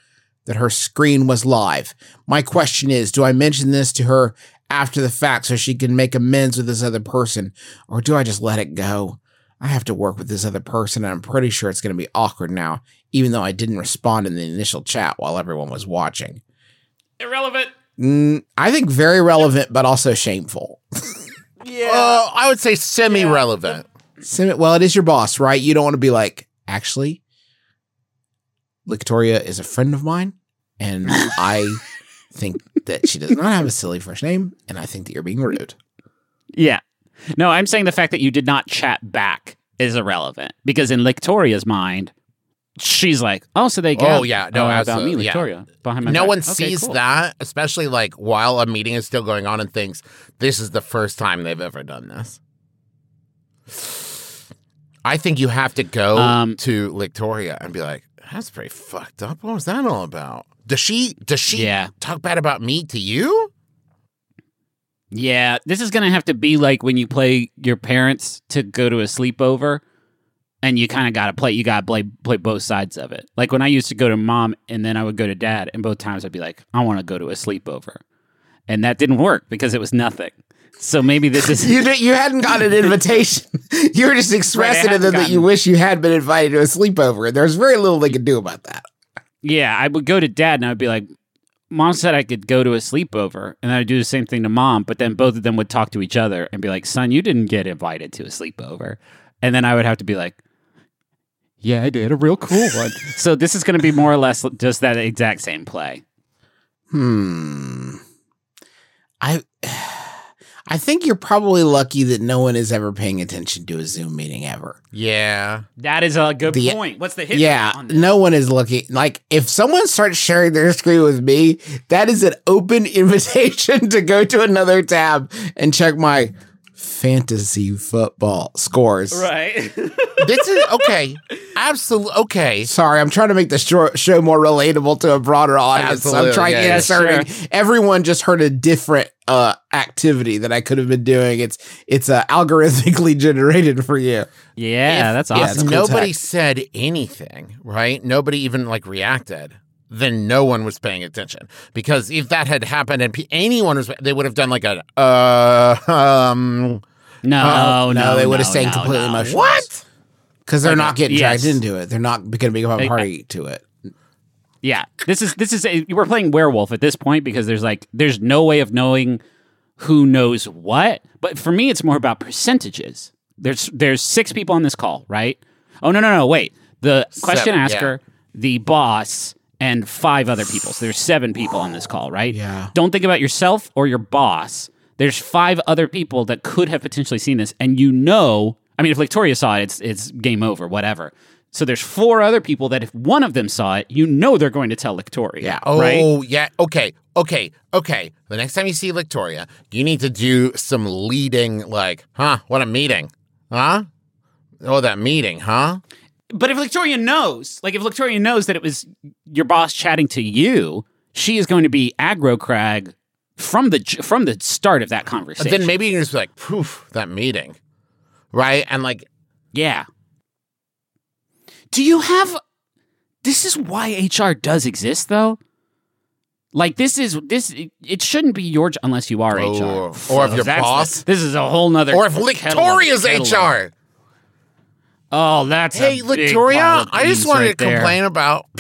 that her screen was live. My question is do I mention this to her after the fact so she can make amends with this other person, or do I just let it go? I have to work with this other person, and I'm pretty sure it's going to be awkward now, even though I didn't respond in the initial chat while everyone was watching. Irrelevant. Mm, I think very relevant, but also shameful. *laughs* Uh, I would say semi relevant. Sim- Well, it is your boss, right? You don't want to be like, actually, Victoria is a friend of mine, and *laughs* I think that she does not have a silly first name, and I think that you're being rude. Yeah. No, I'm saying the fact that you did not chat back is irrelevant because in Victoria's mind, she's like, oh, so they go. Oh, yeah. No, uh, about me, absolutely, yeah. Victoria, behind my no back. one Okay, sees cool. that, especially like while a meeting is still going on and thinks this is the first time they've ever done this. I think you have to go Um, to Victoria and be like, "That's pretty fucked up. What was that all about?" Does she? Does she Yeah. talk bad about me to you? Yeah, this is gonna have to be like when you play your parents to go to a sleepover, and you kind of gotta play. You gotta play play both sides of it. Like when I used to go to mom, and then I would go to dad, and both times I'd be like, I want to go to a sleepover, and that didn't work because it was nothing. So maybe this is *laughs* You you hadn't got an invitation. *laughs* you were just expressing to hadn't them that you wish you had been invited to a sleepover. And there's very little they could do about that. Yeah, I would go to dad and I'd be like, Mom said I could go to a sleepover, and I'd do the same thing to mom, but then both of them would talk to each other and be like, Son, you didn't get invited to a sleepover. And then I would have to be like, Yeah, I did. A real cool *laughs* one. so this is going to be more or less just that exact same play. Hmm. I *sighs* I think you're probably lucky that no one is ever paying attention to a Zoom meeting ever. Yeah. That is a good The- point. What's the hit? yeah, on this? no one is looking. Like if someone starts sharing their screen with me, that is an open *laughs* invitation to go to another tab and check my fantasy football scores. Right. *laughs* This is okay. Absolutely okay. Sorry, I'm trying to make the show, show more relatable to a broader audience. So I'm trying yeah, to yeah, inserting. Everyone just heard a different uh, activity that I could have been doing. It's it's uh, algorithmically *laughs* generated for you. yeah, that's yeah, awesome. it's cool Nobody tech. said anything, right? Nobody even like reacted. Then no one was paying attention because if that had happened and anyone was, they would have done like a uh um no, Oh, no, they would have no, stayed no, completely no. emotionless. what? Because they're Okay, not getting yes. dragged into it. They're not going to become a I- party to it. Yeah, this is this is a, we're playing werewolf at this point because there's like there's no way of knowing who knows what. But for me, it's more about percentages. There's there's six people on this call, right? Oh no no no wait. The question Seven, asker, the boss, and five other people. So there's seven people on this call, right? Yeah. Don't think about yourself or your boss. There's five other people that could have potentially seen this, and you know. I mean, if Victoria saw it, it's it's game over, whatever. So there's four other people that if one of them saw it, you know they're going to tell Victoria. Yeah. Oh Right? yeah, okay, okay, okay. The next time you see Victoria, you need to do some leading, like, huh? What a meeting, huh? Oh, that meeting, huh? But if Victoria knows, like if Victoria knows that it was your boss chatting to you, she is going to be aggro crag from the from the start of that conversation. Then maybe you can just be like, poof, that meeting, right? And like, Yeah. Do you have This is why HR does exist though? Like this is this it shouldn't be your unless you are Oh, HR. or if your boss- this is a whole nother or if Victoria's kettle of- HR. Oh, that's Hey, Victoria, I just wanted right to there. complain about. *laughs*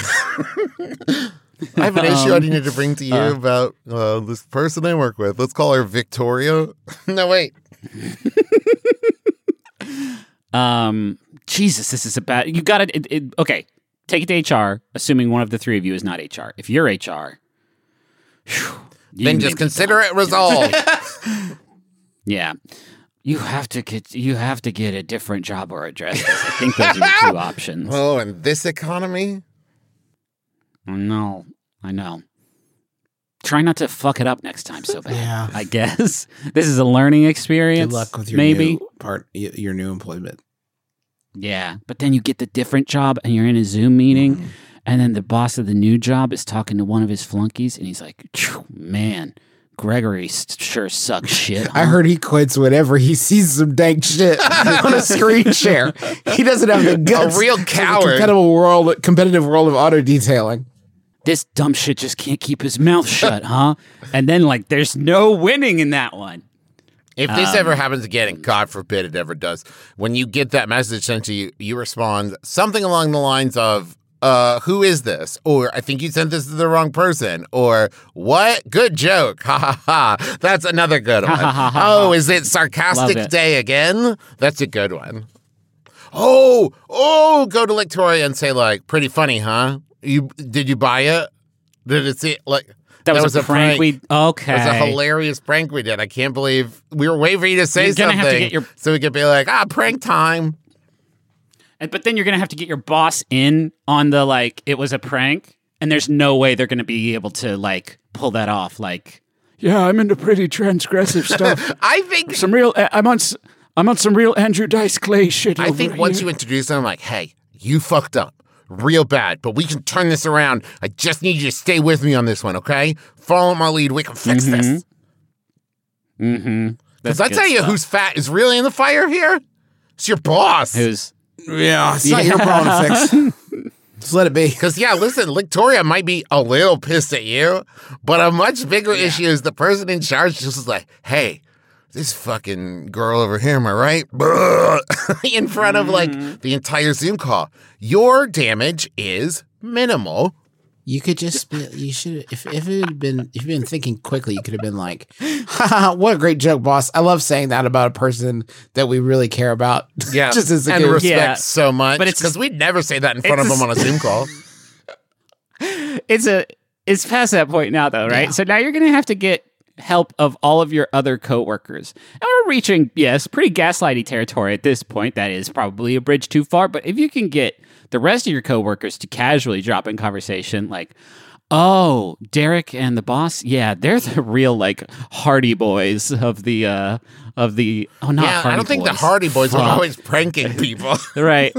I have an issue I Um, needed to bring to you uh. about uh, this person I work with. Let's call her Victoria. *laughs* no, wait. Um, Jesus, this is a bad. You got it, it. Okay, take it to HR. Assuming one of the three of you is not HR. If you're HR, phew, you Then just consider it resolved. *laughs* Yeah, you have to get. You have to get a different job or address this. I think those are the two *laughs* options. oh, in this economy? No, I know. Try not to fuck it up next time so bad. Yeah. I guess this is a learning experience. Good luck with your maybe. new part, your new employment. Yeah, but then you get the different job and you're in a Zoom meeting, Mm-hmm. and then the boss of the new job is talking to one of his flunkies, and he's like, "Man, Gregory sure sucks shit." I heard he quits whenever he sees some dank shit *laughs* on a screen share. He doesn't have the guts. A real for coward. Competitive world, competitive world of auto detailing. this dumb shit just can't keep his mouth *laughs* shut, huh? And then like, there's no winning in that one. If this ever um, happens again, and God forbid it ever does, when you get that message sent to you, you respond something along the lines of, uh, who is this? Or I think you sent this to the wrong person. Or what? Good joke. *laughs* Ha ha ha. That's another good one. oh, is it sarcastic it. day again? That's a good one. Oh, oh, go to Victoria and say like, pretty funny, huh? You did you buy it? Did it see like That, was, a prank. We okay. it was a hilarious prank we did. I can't believe we were waiting for you to say You're something to your- so we could be like, ah, prank time. And- But then you're gonna have to get your boss in on the like it was a prank, and there's no way they're gonna be able to like pull that off. Like, Yeah, I'm into pretty transgressive *laughs* stuff. I think some real. I'm on. s- I'm on some real Andrew Dice Clay shit. I over think once here. you introduce them, I'm like, hey, you fucked up real bad, but we can turn this around. I just need you to stay with me on this one, okay? Follow my lead. We can fix this. mm-hmm. Because I tell you, who's fat is really in the fire here. It's your boss. who's Yeah, it's not your problem to fix. *laughs* Just let it be. Because yeah, listen, Victoria might be a little pissed at you, but a much bigger issue is the person in charge just is like, hey. This fucking girl over here, am I right? *laughs* in front of like mm-hmm. the entire Zoom call. Your damage is minimal. You could just be, you should if if it had been if you'd been thinking quickly, you could have been like, *laughs* Haha, what a great joke, boss. I love saying that about a person that we really care about. *laughs* Yeah, just as a and respect Yeah. so much. But it's- because we'd never say that in front of them on a Zoom call. *laughs* it's a it's past that point now though, right? So now you're gonna have to get help of all of your other coworkers. And we're reaching, yes, pretty gaslighty territory at this point. That is probably a bridge too far. But if you can get the rest of your coworkers to casually drop in conversation, like, oh, Derek and the boss, yeah, they're the real like Hardy Boys of the uh of the oh not yeah, Hardy I don't think the Hardy Boys were Fuck. always pranking people. *laughs* right.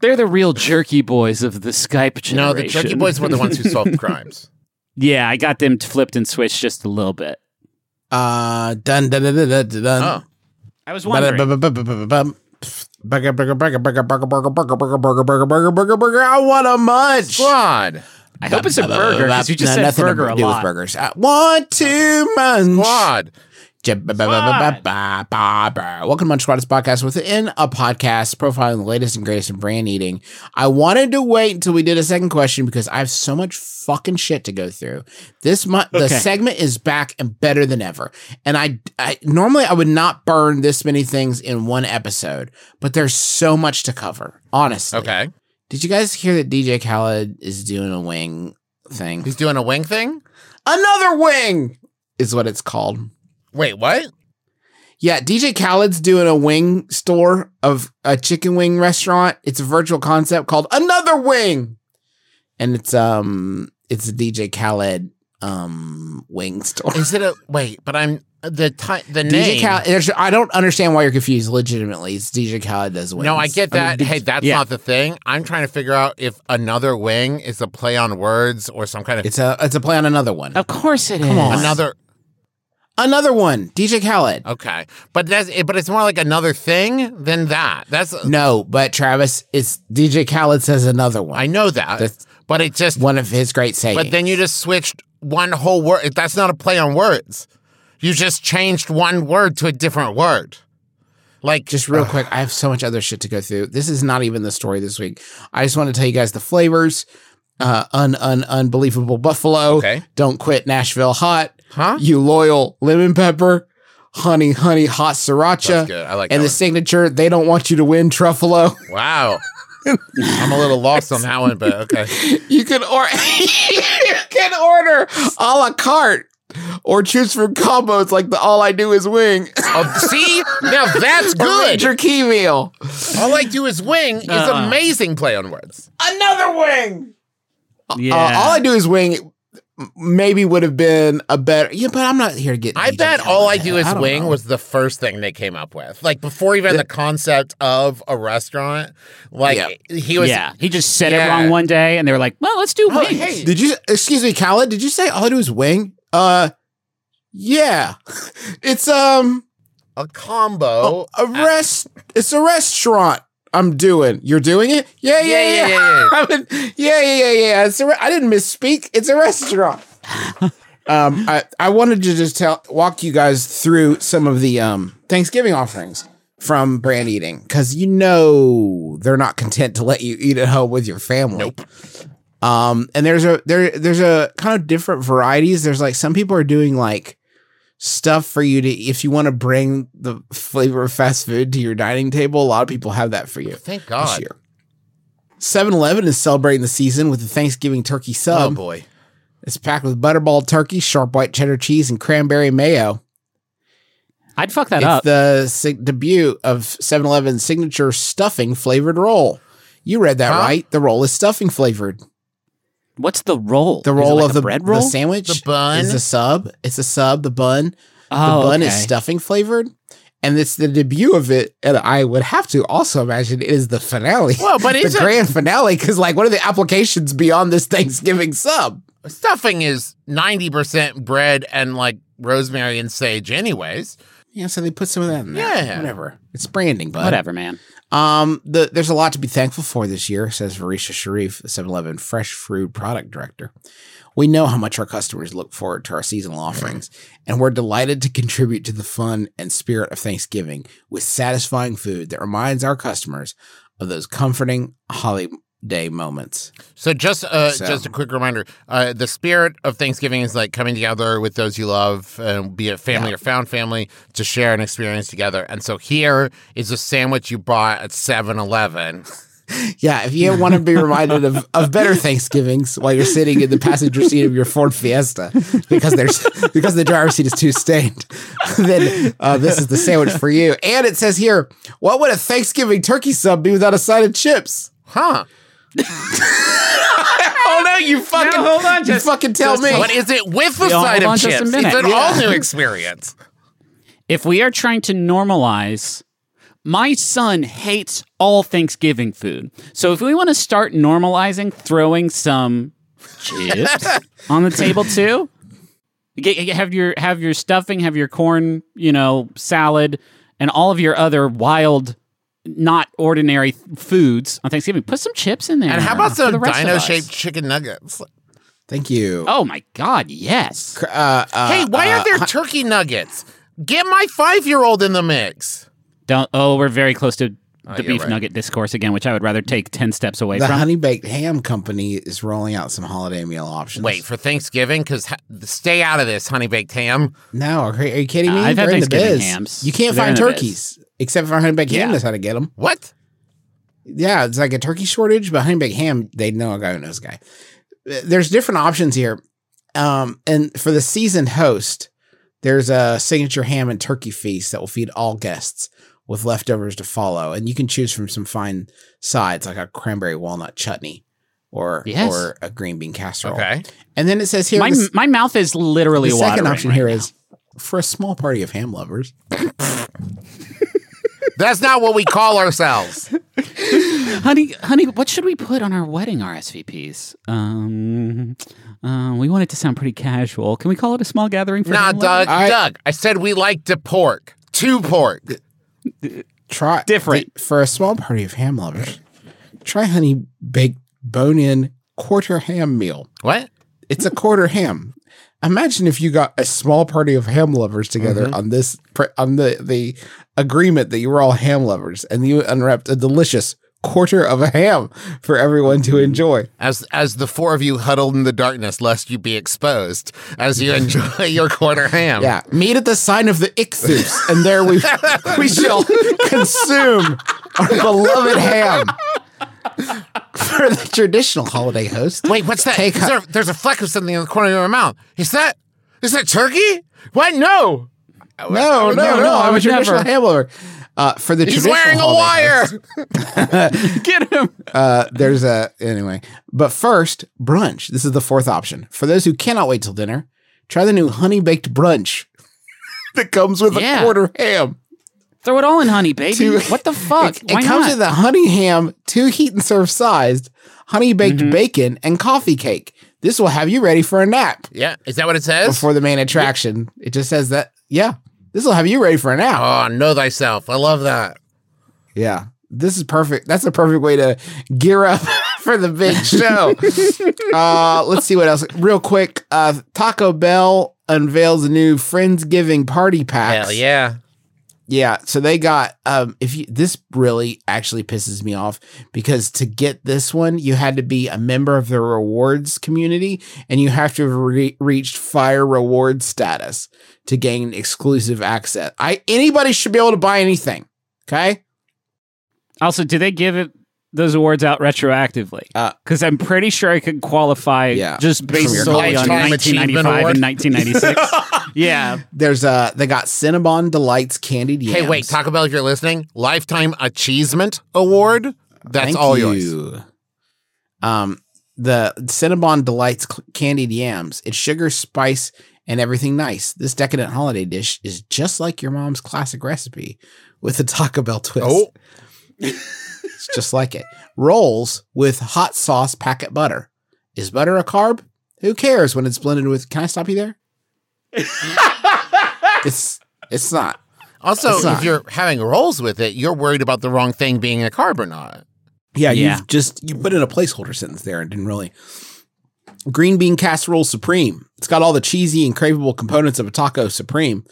They're the real jerky boys of the Skype generation. no, the Chucky Boys were the ones who *laughs* solved crimes. Yeah, I got them flipped and switched just a little bit. Uh, dun dun dun dun dun dun. dun. Oh, I was wondering. Burger, burger, burger, burger, burger, burger, burger, burger, burger, burger, burger, burger, burger. I want a munch. squad, I hope it's a burger because you just No, said nothing burger to a do with lot. burgers. I want to munch. squad. Welcome to Munch Squad, this podcast within a podcast profiling the latest and greatest in brand eating. I wanted to wait until we did a second question because I have so much fucking shit to go through. This month, the segment is back and better than ever. And I, I normally I would not burn this many things in one episode, but there's so much to cover. Honestly, Okay, Did you guys hear that DJ Khaled is doing a wing thing? he's doing a wing thing. Another wing is what it's called. Wait, what? Yeah, DJ Khaled's doing a wing store of a chicken wing restaurant. It's a virtual concept called Another Wing. And it's um it's a DJ Khaled um wing store. Is it a wait? But I'm the ti the DJ name. Khaled I don't understand why you're confused legitimately. It's DJ Khaled does wings. No, I get mean, that. did- hey, that's yeah. not the thing. I'm trying to figure out if another wing is a play on words or some kind of it's a it's a play on another one. Of course it is. Come on. another. Another one. DJ Khaled. Okay, but that's but it's more like another thing than that. That's No, but Travis, it's DJ Khaled says another one. I know that, That's- but it just. one of his great sayings. But then you just switched one whole word. That's not a play on words. You just changed one word to a different word. Like just real quick, I have so much other shit to go through. This is not even the story this week. I just want to tell you guys the flavors. Uh, un, un, unbelievable buffalo. Okay. Don't quit Nashville hot. Huh? You loyal lemon pepper. Honey, honey, hot sriracha. That's good. I like And that the one. signature, they don't want you to win truffalo. *laughs* Wow. I'm a little lost on that one, but okay. *laughs* You can or *laughs* you can order a la carte or choose from combos like the all I do is wing. Oh, see, now that's good. major key meal. All I do is wing is Uh-uh. amazing play on words. Another wing. Yeah. Uh, all I do is wing. M- Maybe would have been a better. Yeah, but I'm not here to get. I DJ bet all I do is I wing know. was the first thing they came up with. Like before even the concept of a restaurant. Like Yeah. he was yeah, he just said Yeah. it wrong one day, and they were like, "Well, let's do Oh, hey. Did you? Excuse me, Khaled. Did you say all I do is wing? Uh, yeah. *laughs* It's um a combo. a rest. It's a restaurant. I'm doing. You're doing it? Yeah, yeah, Yeah, yeah. yeah, yeah, yeah. *laughs* I mean, yeah, yeah, yeah, yeah. It's a re- I didn't misspeak. It's a restaurant. *laughs* um, I I wanted to just tell walk you guys through some of the um Thanksgiving offerings from brand eating because you know they're not content to let you eat at home with your family. Nope. Um, and there's a there there's a kind of different varieties. There's like some people are doing like stuff for you to if you want to bring the flavor of fast food to your dining table. A lot of people have that for you Thank this God. year. 7-Eleven is celebrating the season with the Thanksgiving turkey sub. Oh boy. It's packed with butterball turkey, sharp white cheddar cheese, and cranberry mayo. I'd fuck that It's up. the sig- debut of 7-Eleven's signature stuffing flavored roll. You read that Huh? right. The roll is stuffing flavored. What's the roll? The Is it roll like of the bread roll. the sandwich, The bun? is a sub. It's a sub. The bun, oh, the bun is stuffing flavored, and it's the debut of it. And I would have to also imagine it is the finale. Well, but *laughs* the is grand finale because, like, what are the applications beyond this Thanksgiving sub? Stuffing is 90% bread and like rosemary and sage, anyways. Yeah, so they put some of that in there. Yeah. whatever. It's branding, but Whatever, man. Um, the, there's a lot to be thankful for this year, says Varisha Sharif, the 7-Eleven Fresh Food Product Director. We know how much our customers look forward to our seasonal offerings, and we're delighted to contribute to the fun and spirit of Thanksgiving with satisfying food that reminds our customers of those comforting holiday moments. So just uh, So- just a quick reminder: uh, the spirit of Thanksgiving is like coming together with those you love, uh, be it family or found family, to share an experience together. And so here is a sandwich you bought at 7-Eleven. *laughs* Yeah, if you want to be reminded of, of better Thanksgivings while you're sitting in the passenger seat of your Ford Fiesta because there's because the driver's seat is too stained, *laughs* then uh, this is the sandwich for you. And it says here, what would a Thanksgiving turkey sub be without a side of chips? Huh? Oh no, you fucking No, hold on, you just- fucn tell me. But is it with the Yeah, side of just a chips? minute. It's an Yeah. all new experience. If we are trying to normalize, my son hates all Thanksgiving food. So if we want to start normalizing throwing some chips *laughs* on the table too, get, get- have your have your stuffing, have your corn, you know, salad, and all of your other wild, not ordinary foods on Thanksgiving. Put some chips in there. And how about some of dino us. shaped chicken nuggets? Thank you. Oh my God! Yes. Uh, uh, hey, why uh, aren't there turkey nuggets? Get my five year old in the mix. Don't. Oh, we're very close to the you're beef right. nugget discourse again, which I would rather take ten steps away the from. The Honey baked ham company is rolling out some holiday meal options. Wait for Thanksgiving because stay out of this honey baked ham. no, are, are you kidding me? I've had They're in the Thanksgiving biz. hams. You can't They're find in biz. turkeys except for honey baked ham knows how to get them. What? Yeah, it's like a turkey shortage, but honey baked ham, they know a guy who knows a guy. There's different options here. Um, and for the seasoned host, there's a signature ham and turkey feast that will feed all guests with leftovers to follow. And you can choose from some fine sides like a cranberry walnut chutney or Yes. or a green bean casserole. Okay. And then it says here my the, my mouth is literally the second option right here now. is for a small party of ham lovers. *laughs* That's not what we call ourselves. *laughs* honey, honey. What should we put on our wedding RSVPs? Um, uh, we want it to sound pretty casual. Can we call it a small gathering for nah, Doug. I- Doug. I said we like to pork. To pork. Try Different. th- for a small party of ham lovers. Try honey baked bone in quarter ham meal. What? It's a quarter ham. Imagine if you got a small party of ham lovers together mm-hmm. on this on the the agreement that you were all ham lovers, and you unwrapped a delicious quarter of a ham for everyone to mm-hmm. enjoy. As as the four of you huddled in the darkness, lest you be exposed, as you enjoy your quarter ham. Yeah, meet at the sign of the Ichthus, and there we *laughs* we shall consume our beloved ham. For the traditional holiday host, Wait, what's that? Take Is there, there's a fleck of something in the corner of your mouth. Is that is that turkey? What? No. no, no, no, no, I I'm a traditional never. ham lover. Uh, for the He's wearing a wire. *laughs* Get him. uh, there's a anyway. But first, brunch. This is the fourth option. For those who cannot wait till dinner, try the new honey baked brunch *laughs* that comes with Yeah. a quarter ham. Throw it all in honey, baby. Two- what the fuck? It, Why it comes not? with a honey ham, two heat and serve sized, honey baked Mm-hmm. bacon, and coffee cake. This will have you ready for a nap Yeah, is that what it says? before the main attraction. It just says that, yeah, this will have you ready for a nap. oh, know thyself. I love that. Yeah. This is perfect. That's a perfect way to gear up *laughs* for the big show. *laughs* uh, let's see what else. Real quick, uh, Taco Bell unveils a new Friendsgiving party pack. Hell yeah. Yeah, so they got um if you this really actually pisses me off because to get this one you had to be a member of the rewards community and you have to have re- reached fire reward status to gain exclusive access. I anybody should be able to buy anything. Okay? Also, do they give it those awards out retroactively? Uh, Because I'm pretty sure I could qualify Yeah. just based your solely on Lifetime Achievement 1995 Award. and 1996. *laughs* Yeah. There's uh they got Cinnabon Delights candied yams. Hey, wait, Taco Bell, if you're listening, Lifetime Achievement Award. That's Thank all yours. you. Um, the Cinnabon Delights cl- candied yams. It's sugar, spice, and everything nice. This decadent holiday dish is just like your mom's classic recipe with a Taco Bell twist. Oh, *laughs* It's just like it. Rolls with hot sauce packet butter. Is butter a carb? Who cares when it's blended with? Can I stop you there? *laughs* it's it's not. also, It's if you're having rolls with it, you're worried about the wrong thing being a carb or not. Yeah, Yeah. you've just you put in a placeholder sentence there and didn't really. Green bean casserole supreme. It's got all the cheesy and craveable components of a taco supreme.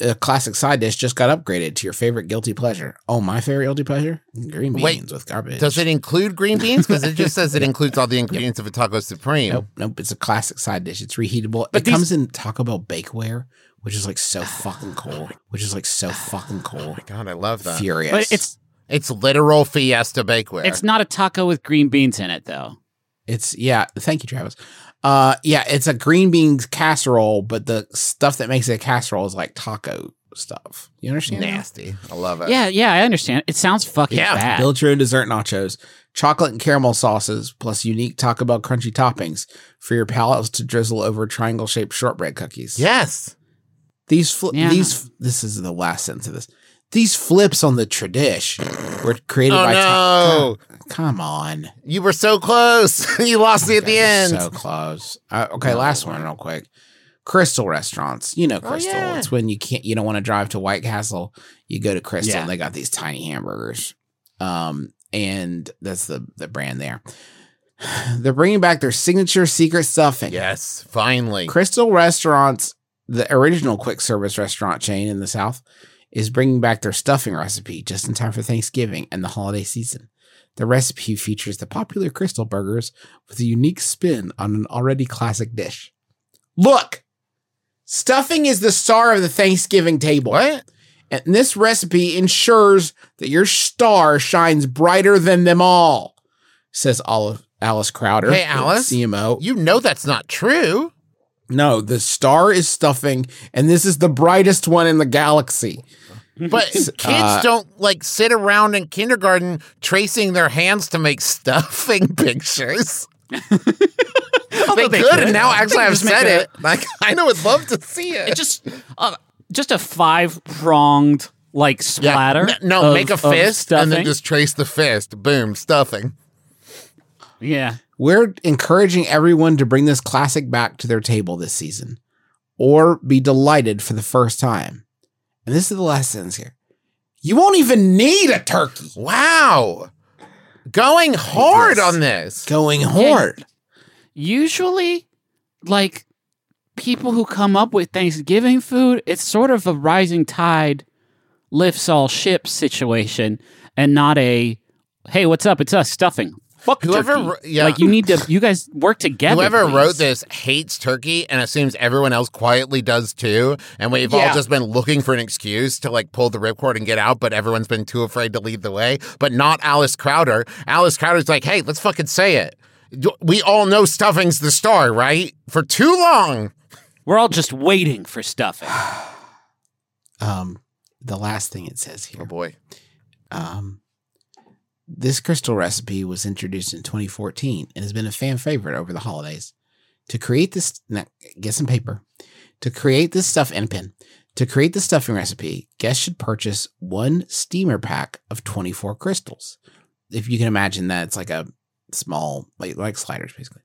A classic side dish just got upgraded to your favorite guilty pleasure. Oh, my favorite guilty pleasure? Green beans Wait, with garbage. Does it include green beans? Because it just says it *laughs* includes all the ingredients of a taco supreme. Nope, nope. It's a classic side dish. It's reheatable. But it these- comes in Taco Bell bakeware, which is like so *sighs* fucking cool. Which is like so *sighs* fucking cool. Oh my God, I love that. Furious. But it's It's literal Fiesta bakeware. it's not a taco with green beans in it though. It's yeah. Thank you, Travis. Uh, yeah, it's a green beans casserole, but the stuff that makes it a casserole is like taco stuff. You understand? nasty. I love it. Yeah, yeah, I understand. It sounds fucking Yeah, bad. Build your own dessert nachos, chocolate and caramel sauces, plus unique Taco Bell crunchy toppings for your palates to drizzle over triangle shaped shortbread cookies. Yes. These fl- Yeah. these this is the last sentence of this. These flips on the tradition were created Oh by no! Come on. You were so close. *laughs* you lost me at the end. So close. Uh, okay, last one real quick. Krystal restaurants. You know Krystal. Oh, yeah. It's when you can't you don't want to drive to White Castle. You go to Krystal Yeah. and they got these tiny hamburgers. Um, and that's the the brand there. *sighs* They're bringing back their signature secret stuffing. yes, finally. Krystal Restaurants, the original quick service restaurant chain in the South, is bringing back their stuffing recipe just in time for Thanksgiving and the holiday season. The recipe features the popular Krystal burgers with a unique spin on an already classic dish. Look, stuffing is the star of the Thanksgiving table. What? And this recipe ensures that your star shines brighter than them all, says Olive, Alice Crowder. Hey, Alice. CMO. You know that's not true. No, the star is stuffing, and this is the brightest one in the galaxy. But *laughs* kids Uh, don't like sit around in kindergarten tracing their hands to make *laughs* stuffing pictures. *laughs* they, they could, could. and now actually I've said a- it. Like I know would love to see it. It just uh, just a five pronged like splatter. N- No, of- make a fist and then just trace the fist. Boom, stuffing. yeah. We're encouraging everyone to bring this classic back to their table this season or be delighted for the first time. And this is the last sentence here. You won't even need a turkey Wow. Going hard on this. going hard. Usually, like people who come up with Thanksgiving food, it's sort of a rising tide lifts all ships situation, and not a hey, what's up? It's us stuffing. Fuck Whoever turkey. yeah. Like you need to, you guys work together. Whoever please. wrote this hates turkey and assumes everyone else quietly does too. And we've all just been looking for an excuse to like pull the ripcord and get out, but everyone's been too afraid to lead the way. But not Alice Crowder. Alice Crowder's like, hey, let's fucking say it. We all know stuffing's the star, right? For too long. We're all just waiting for stuffing. *sighs* Um, the last thing it says here. Oh boy. Um, this Krystal recipe was introduced in 2014 and has been a fan favorite over the holidays. To create this, get some paper. To create this stuff and a pen. To create the stuffing recipe, guests should purchase one steamer pack of 24 Krystals. If you can imagine that, it's like a small, like, like sliders, basically.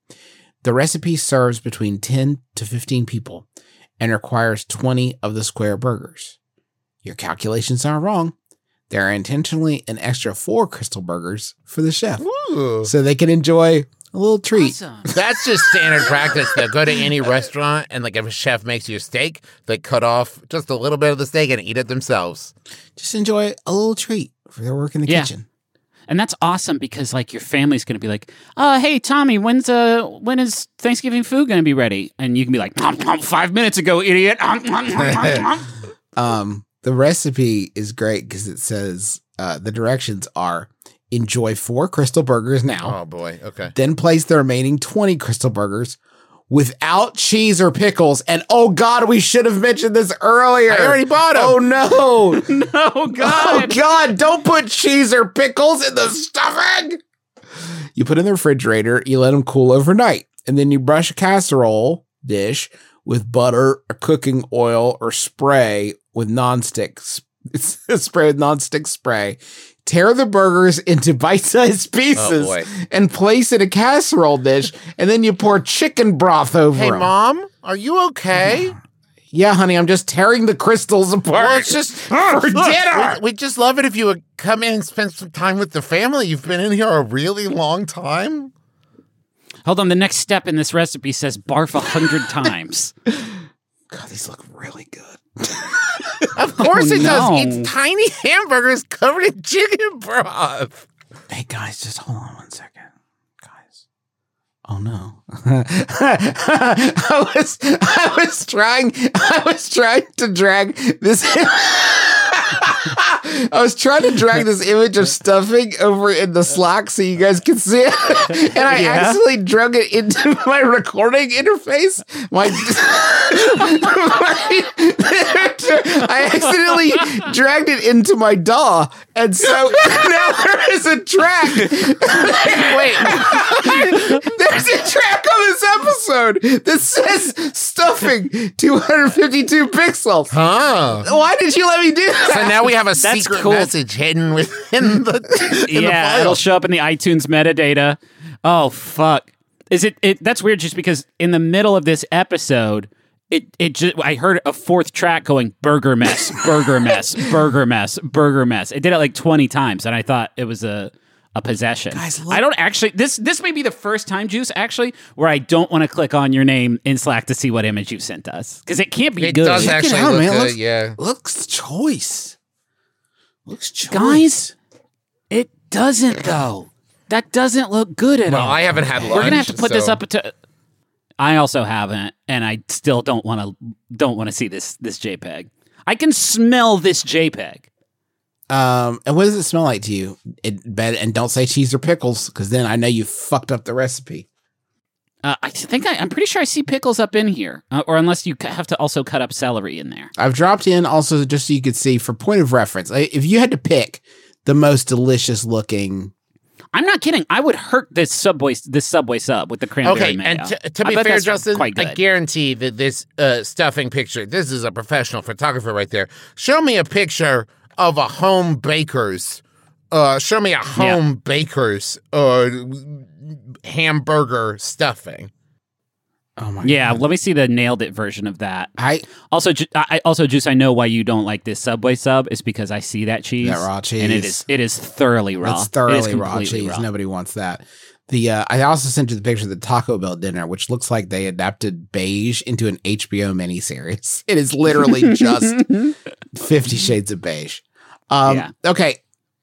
The recipe serves between 10 to 15 people and requires 20 of the square burgers. Your calculations aren't wrong. There are intentionally an extra four Krystal burgers for the chef Ooh. so they can enjoy a little treat. Awesome. *laughs* That's just standard practice. Though. Go to any restaurant and like if a chef makes you a steak, they cut off just a little bit of the steak and eat it themselves. Just enjoy a little treat for their work in the Yeah. kitchen. And that's awesome because like your family's gonna be like, uh, hey Tommy, when's uh when is Thanksgiving food gonna be ready? And you can be like, "Nom, nom, five minutes ago, idiot. Nom, nom, nom, nom, nom." Um, the recipe is great because it says uh, the directions are enjoy four Krystal burgers now, Oh boy. Okay. then place the remaining 20 Krystal burgers without cheese or pickles. And oh God, we should have mentioned this earlier. I already bought 'em. Oh no. *laughs* Oh Oh God! God, don't put cheese or pickles in the stuffing. You put in the refrigerator, you let them cool overnight, and then you brush a casserole dish with butter or cooking oil or spray with nonstick s- *laughs* spray with nonstick spray. Tear the burgers into bite-sized *laughs* oh, pieces boy. and place in a casserole dish, and then you pour chicken broth over Hey, 'em. mom, are you okay? *sighs* Yeah, honey, I'm just tearing the Krystals apart. Well, it's *laughs* just for dinner. We, would just love it if you would come in and spend some time with the family. You've been in here a really long time. Hold on. The next step in this recipe says barf a hundred times. God, these look really good. *laughs* Of oh, course Oh, it no. does. It's tiny *laughs* hamburgers covered in chicken broth. Hey guys, just hold on one second, guys. Oh no! *laughs* I was I was trying I was trying to drag this. I was trying to drag this image of stuffing over in the Slack so you guys can see it, *laughs* and I Yeah. accidentally drug it into *laughs* my recording interface. *laughs* My, I accidentally dragged it into my DAW, and so now there is a track. Wait, there's a track on this episode that says stuffing 252 pixels. Huh. Why did you let me do that? So now we have a secret cool. message hidden within *laughs* the in yeah, the file. it'll show up in the iTunes metadata. Oh fuck! Is it? It that's weird. Just because in the middle of this episode, it it just I heard a fourth track going burger mess, *laughs* burger mess, burger mess, burger mess. It did it like twenty times, and I thought it was a a possession. Guys, look- I don't actually. This this may be the first time, Juice, actually, where I don't want to click on your name in Slack to see what image you sent us because it can't be It good. does Check it actually out, look man. good. Looks- yeah. Looks choice. Looks choice. Guys, it doesn't though. That doesn't look good at Well, all. I haven't had lunch. We're gonna have to put this up to. I also haven't, and I still don't want to don't want to see this this JPEG. I can smell this JPEG. Um, and what does it smell like to you? It bad, and don't say cheese or pickles, because then I know you fucked up the recipe. Uh, I think I, I'm pretty sure I see pickles up in here, uh, or unless you have to also cut up celery in there. I've dropped in also just so you could see for point of reference. like, If you had to pick the most delicious looking, I'm not kidding. I would hurt this subway this subway sub with the cranberry Okay, mayo. and t- to be fair, Justin, quite I guarantee that this uh, stuffing picture, this is a professional photographer right there. Show me a picture of a home baker's. Uh, show me a home baker's uh, hamburger stuffing. oh my yeah, god, let me see the nailed it version of that. I Also, Ju- I I- also Juice. I know why you don't like this Subway sub is because I see that cheese, That raw cheese. is it is it is thoroughly raw. It is thoroughly raw completely cheese. raw. Nobody wants that. The uh, I also sent you the picture of the Taco Bell dinner, which looks like they adapted beige into an HBO miniseries. *laughs* It is literally just *laughs* Fifty Shades of Beige. Um, Yeah. Okay,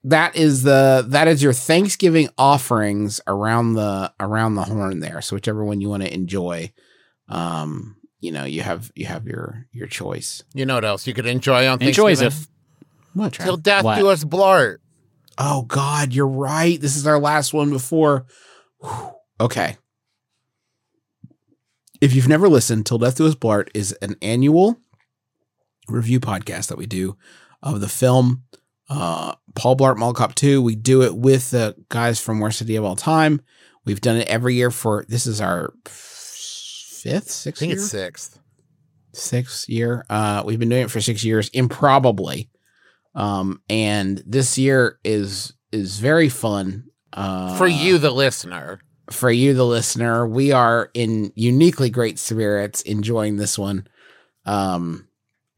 that is the that is your Thanksgiving offerings around the around the horn there. So whichever one you want to enjoy, um, you know, you have you have your your choice. You know what else you could enjoy on Enjoys Thanksgiving? if What? Trav? Till death What? do us blart. Oh God, you're right. This is our last one before. Whew. Okay. If you've never listened, Till Death Do Us Blart is an annual review podcast that we do of the film uh, Paul Blart Mall Cop 2. We do it with the guys from Worst Idea of All Time. We've done it every year for this is our fifth, sixth. I think year? it's sixth. sixth year. Uh, we've been doing it for six years, improbably. Um, and this year is is very fun. Uh, For you, the listener. for you, the listener. We are in uniquely great spirits, enjoying this one. Um,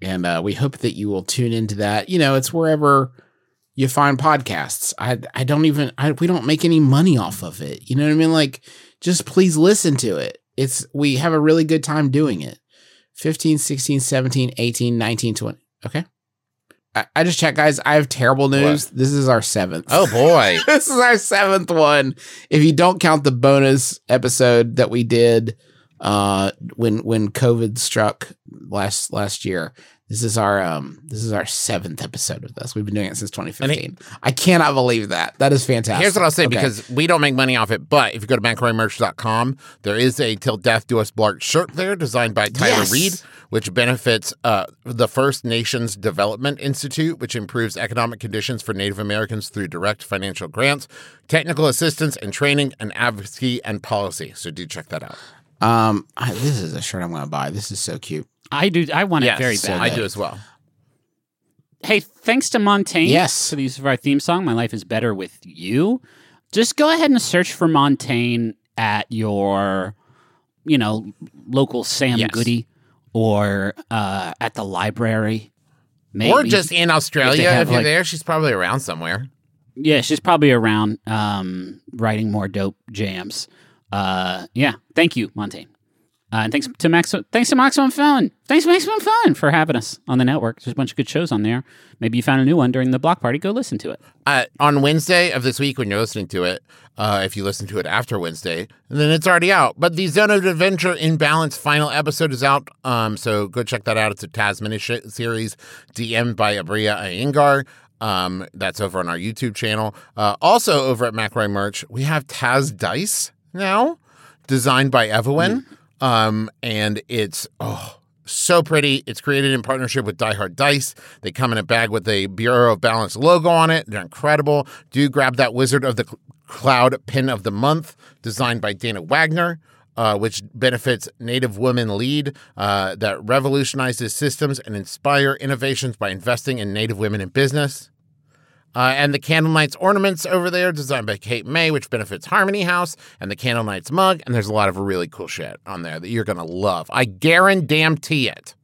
and uh, we hope that you will tune into that. You know, it's wherever you find podcasts. I I don't even I, we don't make any money off of it. You know what I mean? Like, just please listen to it. It's we have a really good time doing it. 15, 16, 17, 18, 19, 20. Okay. I, I just checked, guys. I have terrible news. This is our seventh. Oh boy. *laughs* this is our seventh one. If you don't count the bonus episode that we did uh when when COVID struck last last year. This is our um this is our seventh episode of this. We've been doing it since 2015. I cannot believe that. That is fantastic. Here's what I'll say Okay. because we don't make money off it, but if you go to McElroyMerch.com, there is a Till Death Do Us Blart shirt there designed by Tyler Yes. Reed, which benefits uh, the First Nations Development Institute, which improves economic conditions for Native Americans through direct financial grants, technical assistance, and training, and advocacy and policy. So do check that out. Um I, this is a shirt I'm gonna buy. This is so cute. I do. I want it Yes, very so bad. I do as well. Hey, thanks to Montaigne Yes. for the use of our theme song, My Life is Better with You. Just go ahead and search for Montaigne at your, you know, local Sam Yes. Goody or uh, at the library. Maybe. Or just in Australia, if, have, you're like- there, she's probably around somewhere. Yeah, she's probably around um, writing more dope jams. Uh, yeah, thank you, Montaigne. Uh, and thanks to Max. Thanks to Maximum Fun. Thanks to Maximum Fun for having us on the network. There's a bunch of good shows on there. Maybe you found a new one during the block party. Go listen to it. uh, on Wednesday of this week when you're listening to it, uh, if you listen to it after Wednesday, then it's already out. But the Zone of Adventure in Balance final episode is out. Um, so go check that out. It's a Tasmanian sh- series DM'd by Aabria Iyengar. Um, that's over on our YouTube channel. Uh, also over at McElroy Merch, we have Taz Dice now, designed by Evelyn. Um, and it's oh so pretty. It's created in partnership with Die Hard Dice. They come in a bag with a Bureau of Balance logo on it. They're incredible. Do grab that Wizard of the Cl- Cloud pin of the month, designed by Dana Wagner. Uh, which benefits Native Women Lead, uh, that revolutionizes systems and inspire innovations by investing in Native women in business. Uh, and the Candle Knights ornaments over there, designed by Kate May, which benefits Harmony House, and the Candle Knights mug. And there's a lot of really cool shit on there that you're going to love. I guarantee it.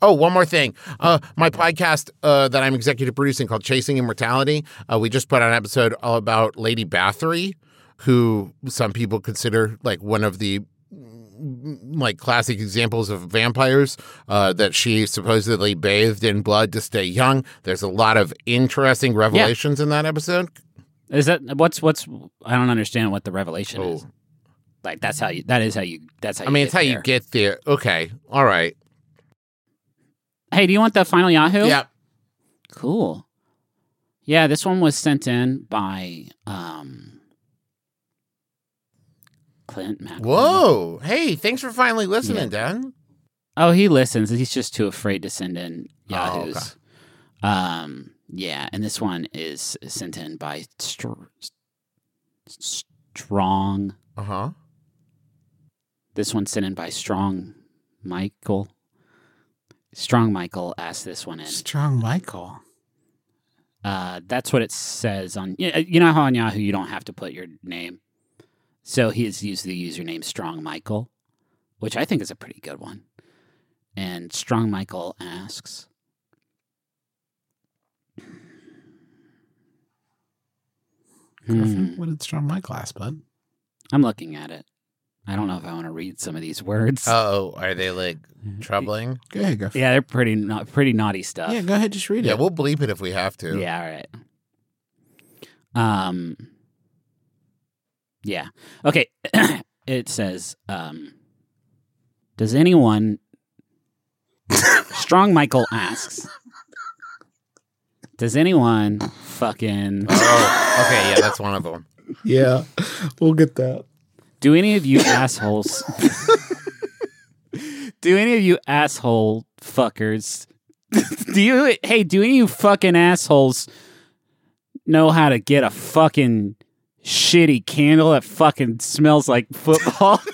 Oh, one more thing. Uh, my podcast uh, that I'm executive producing called Chasing Immortality, uh, we just put out an episode all about Lady Bathory, who some people consider like one of the like classic examples of vampires uh, that she supposedly bathed in blood to stay young. There's a lot of interesting revelations in that episode. Is that what's what's? I don't understand what the revelation Oh. is. Like that's how you. That is how you. That's how. I mean, it's how you get there. Okay, all right. Hey, do you want the final Yahoo? Yeah. Cool. Yeah, this one was sent in by um Clint Mac. Whoa! Hey, thanks for finally listening, Dan. Oh, he listens. He's just too afraid to send in Oh, Yahoos. okay. Um, yeah, and this one is sent in by Str- Strong. Uh huh. This one's sent in by Strong Michael. Strong Michael asked this one in. Strong Michael. Uh, that's what it says on. You know how on Yahoo you don't have to put your name, so he has used the username Strong Michael, which I think is a pretty good one. And Strong Michael asks, Hmm, what did Strong Michael ask, bud? I'm looking at it. I don't know if I want to read some of these words. *laughs* Oh, are they like troubling? Go ahead, Griffin. yeah, they're pretty not pretty naughty stuff. Yeah, go ahead, just read Yeah, it. Yeah, we'll bleep it if we have to. Yeah, all right. Um Yeah. Okay. *clears throat* it says, um Does anyone *laughs* Strong Michael asks Does anyone fucking Oh, okay. Yeah, that's one of them. yeah, we'll get that. do any of you assholes *laughs* Do any of you asshole fuckers *laughs* do you hey, do any of you fucking assholes know how to get a fucking shitty candle that fucking smells like football? *laughs*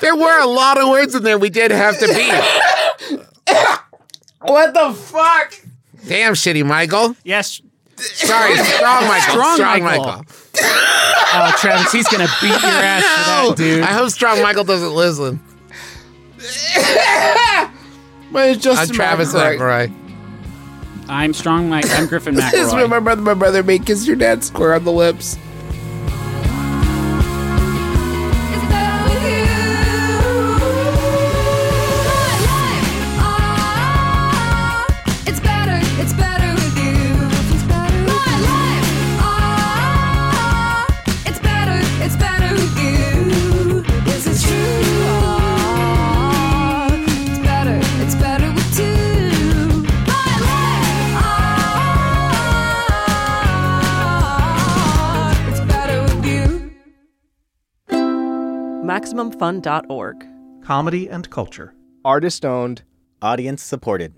There were a lot of words in there we did have to beat. What the fuck? Damn, shitty Michael. yes. Sorry, *laughs* strong Michael. Strong Strong, Michael. Michael. Oh, Travis, he's gonna beat your ass for that, *laughs* dude. I hope Strong Michael doesn't listen. *laughs* But it's just I'm Travis McElroy. I'm strong like I'm Griffin *laughs* This is when McElroy. my brother, my brother made kiss your dad square on the lips. MaximumFun.org. Comedy and culture. Artist owned, audience supported.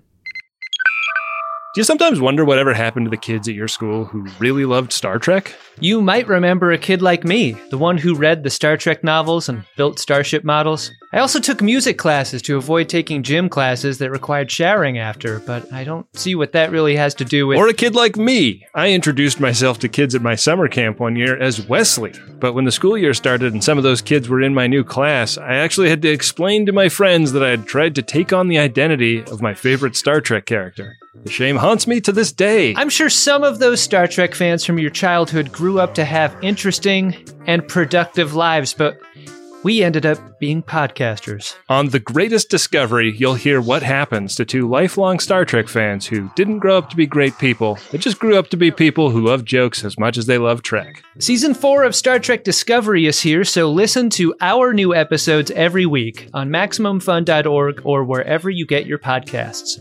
Do you sometimes wonder whatever happened to the kids at your school who really loved Star Trek? You might remember a kid like me, the one who read the Star Trek novels and built starship models. I also took music classes to avoid taking gym classes that required showering after, but I don't see what that really has to do with. Or a kid like me. I introduced myself to kids at my summer camp one year as Wesley. But when the school year started and some of those kids were in my new class, I actually had to explain to my friends that I had tried to take on the identity of my favorite Star Trek character. The shame haunts me to this day. I'm sure some of those Star Trek fans from your childhood grew up to have interesting and productive lives, but we ended up being podcasters. On The Greatest Discovery, you'll hear what happens to two lifelong Star Trek fans who didn't grow up to be great people, but just grew up to be people who love jokes as much as they love Trek. Season 4 of Star Trek Discovery is here, so listen to our new episodes every week on MaximumFun.org or wherever you get your podcasts.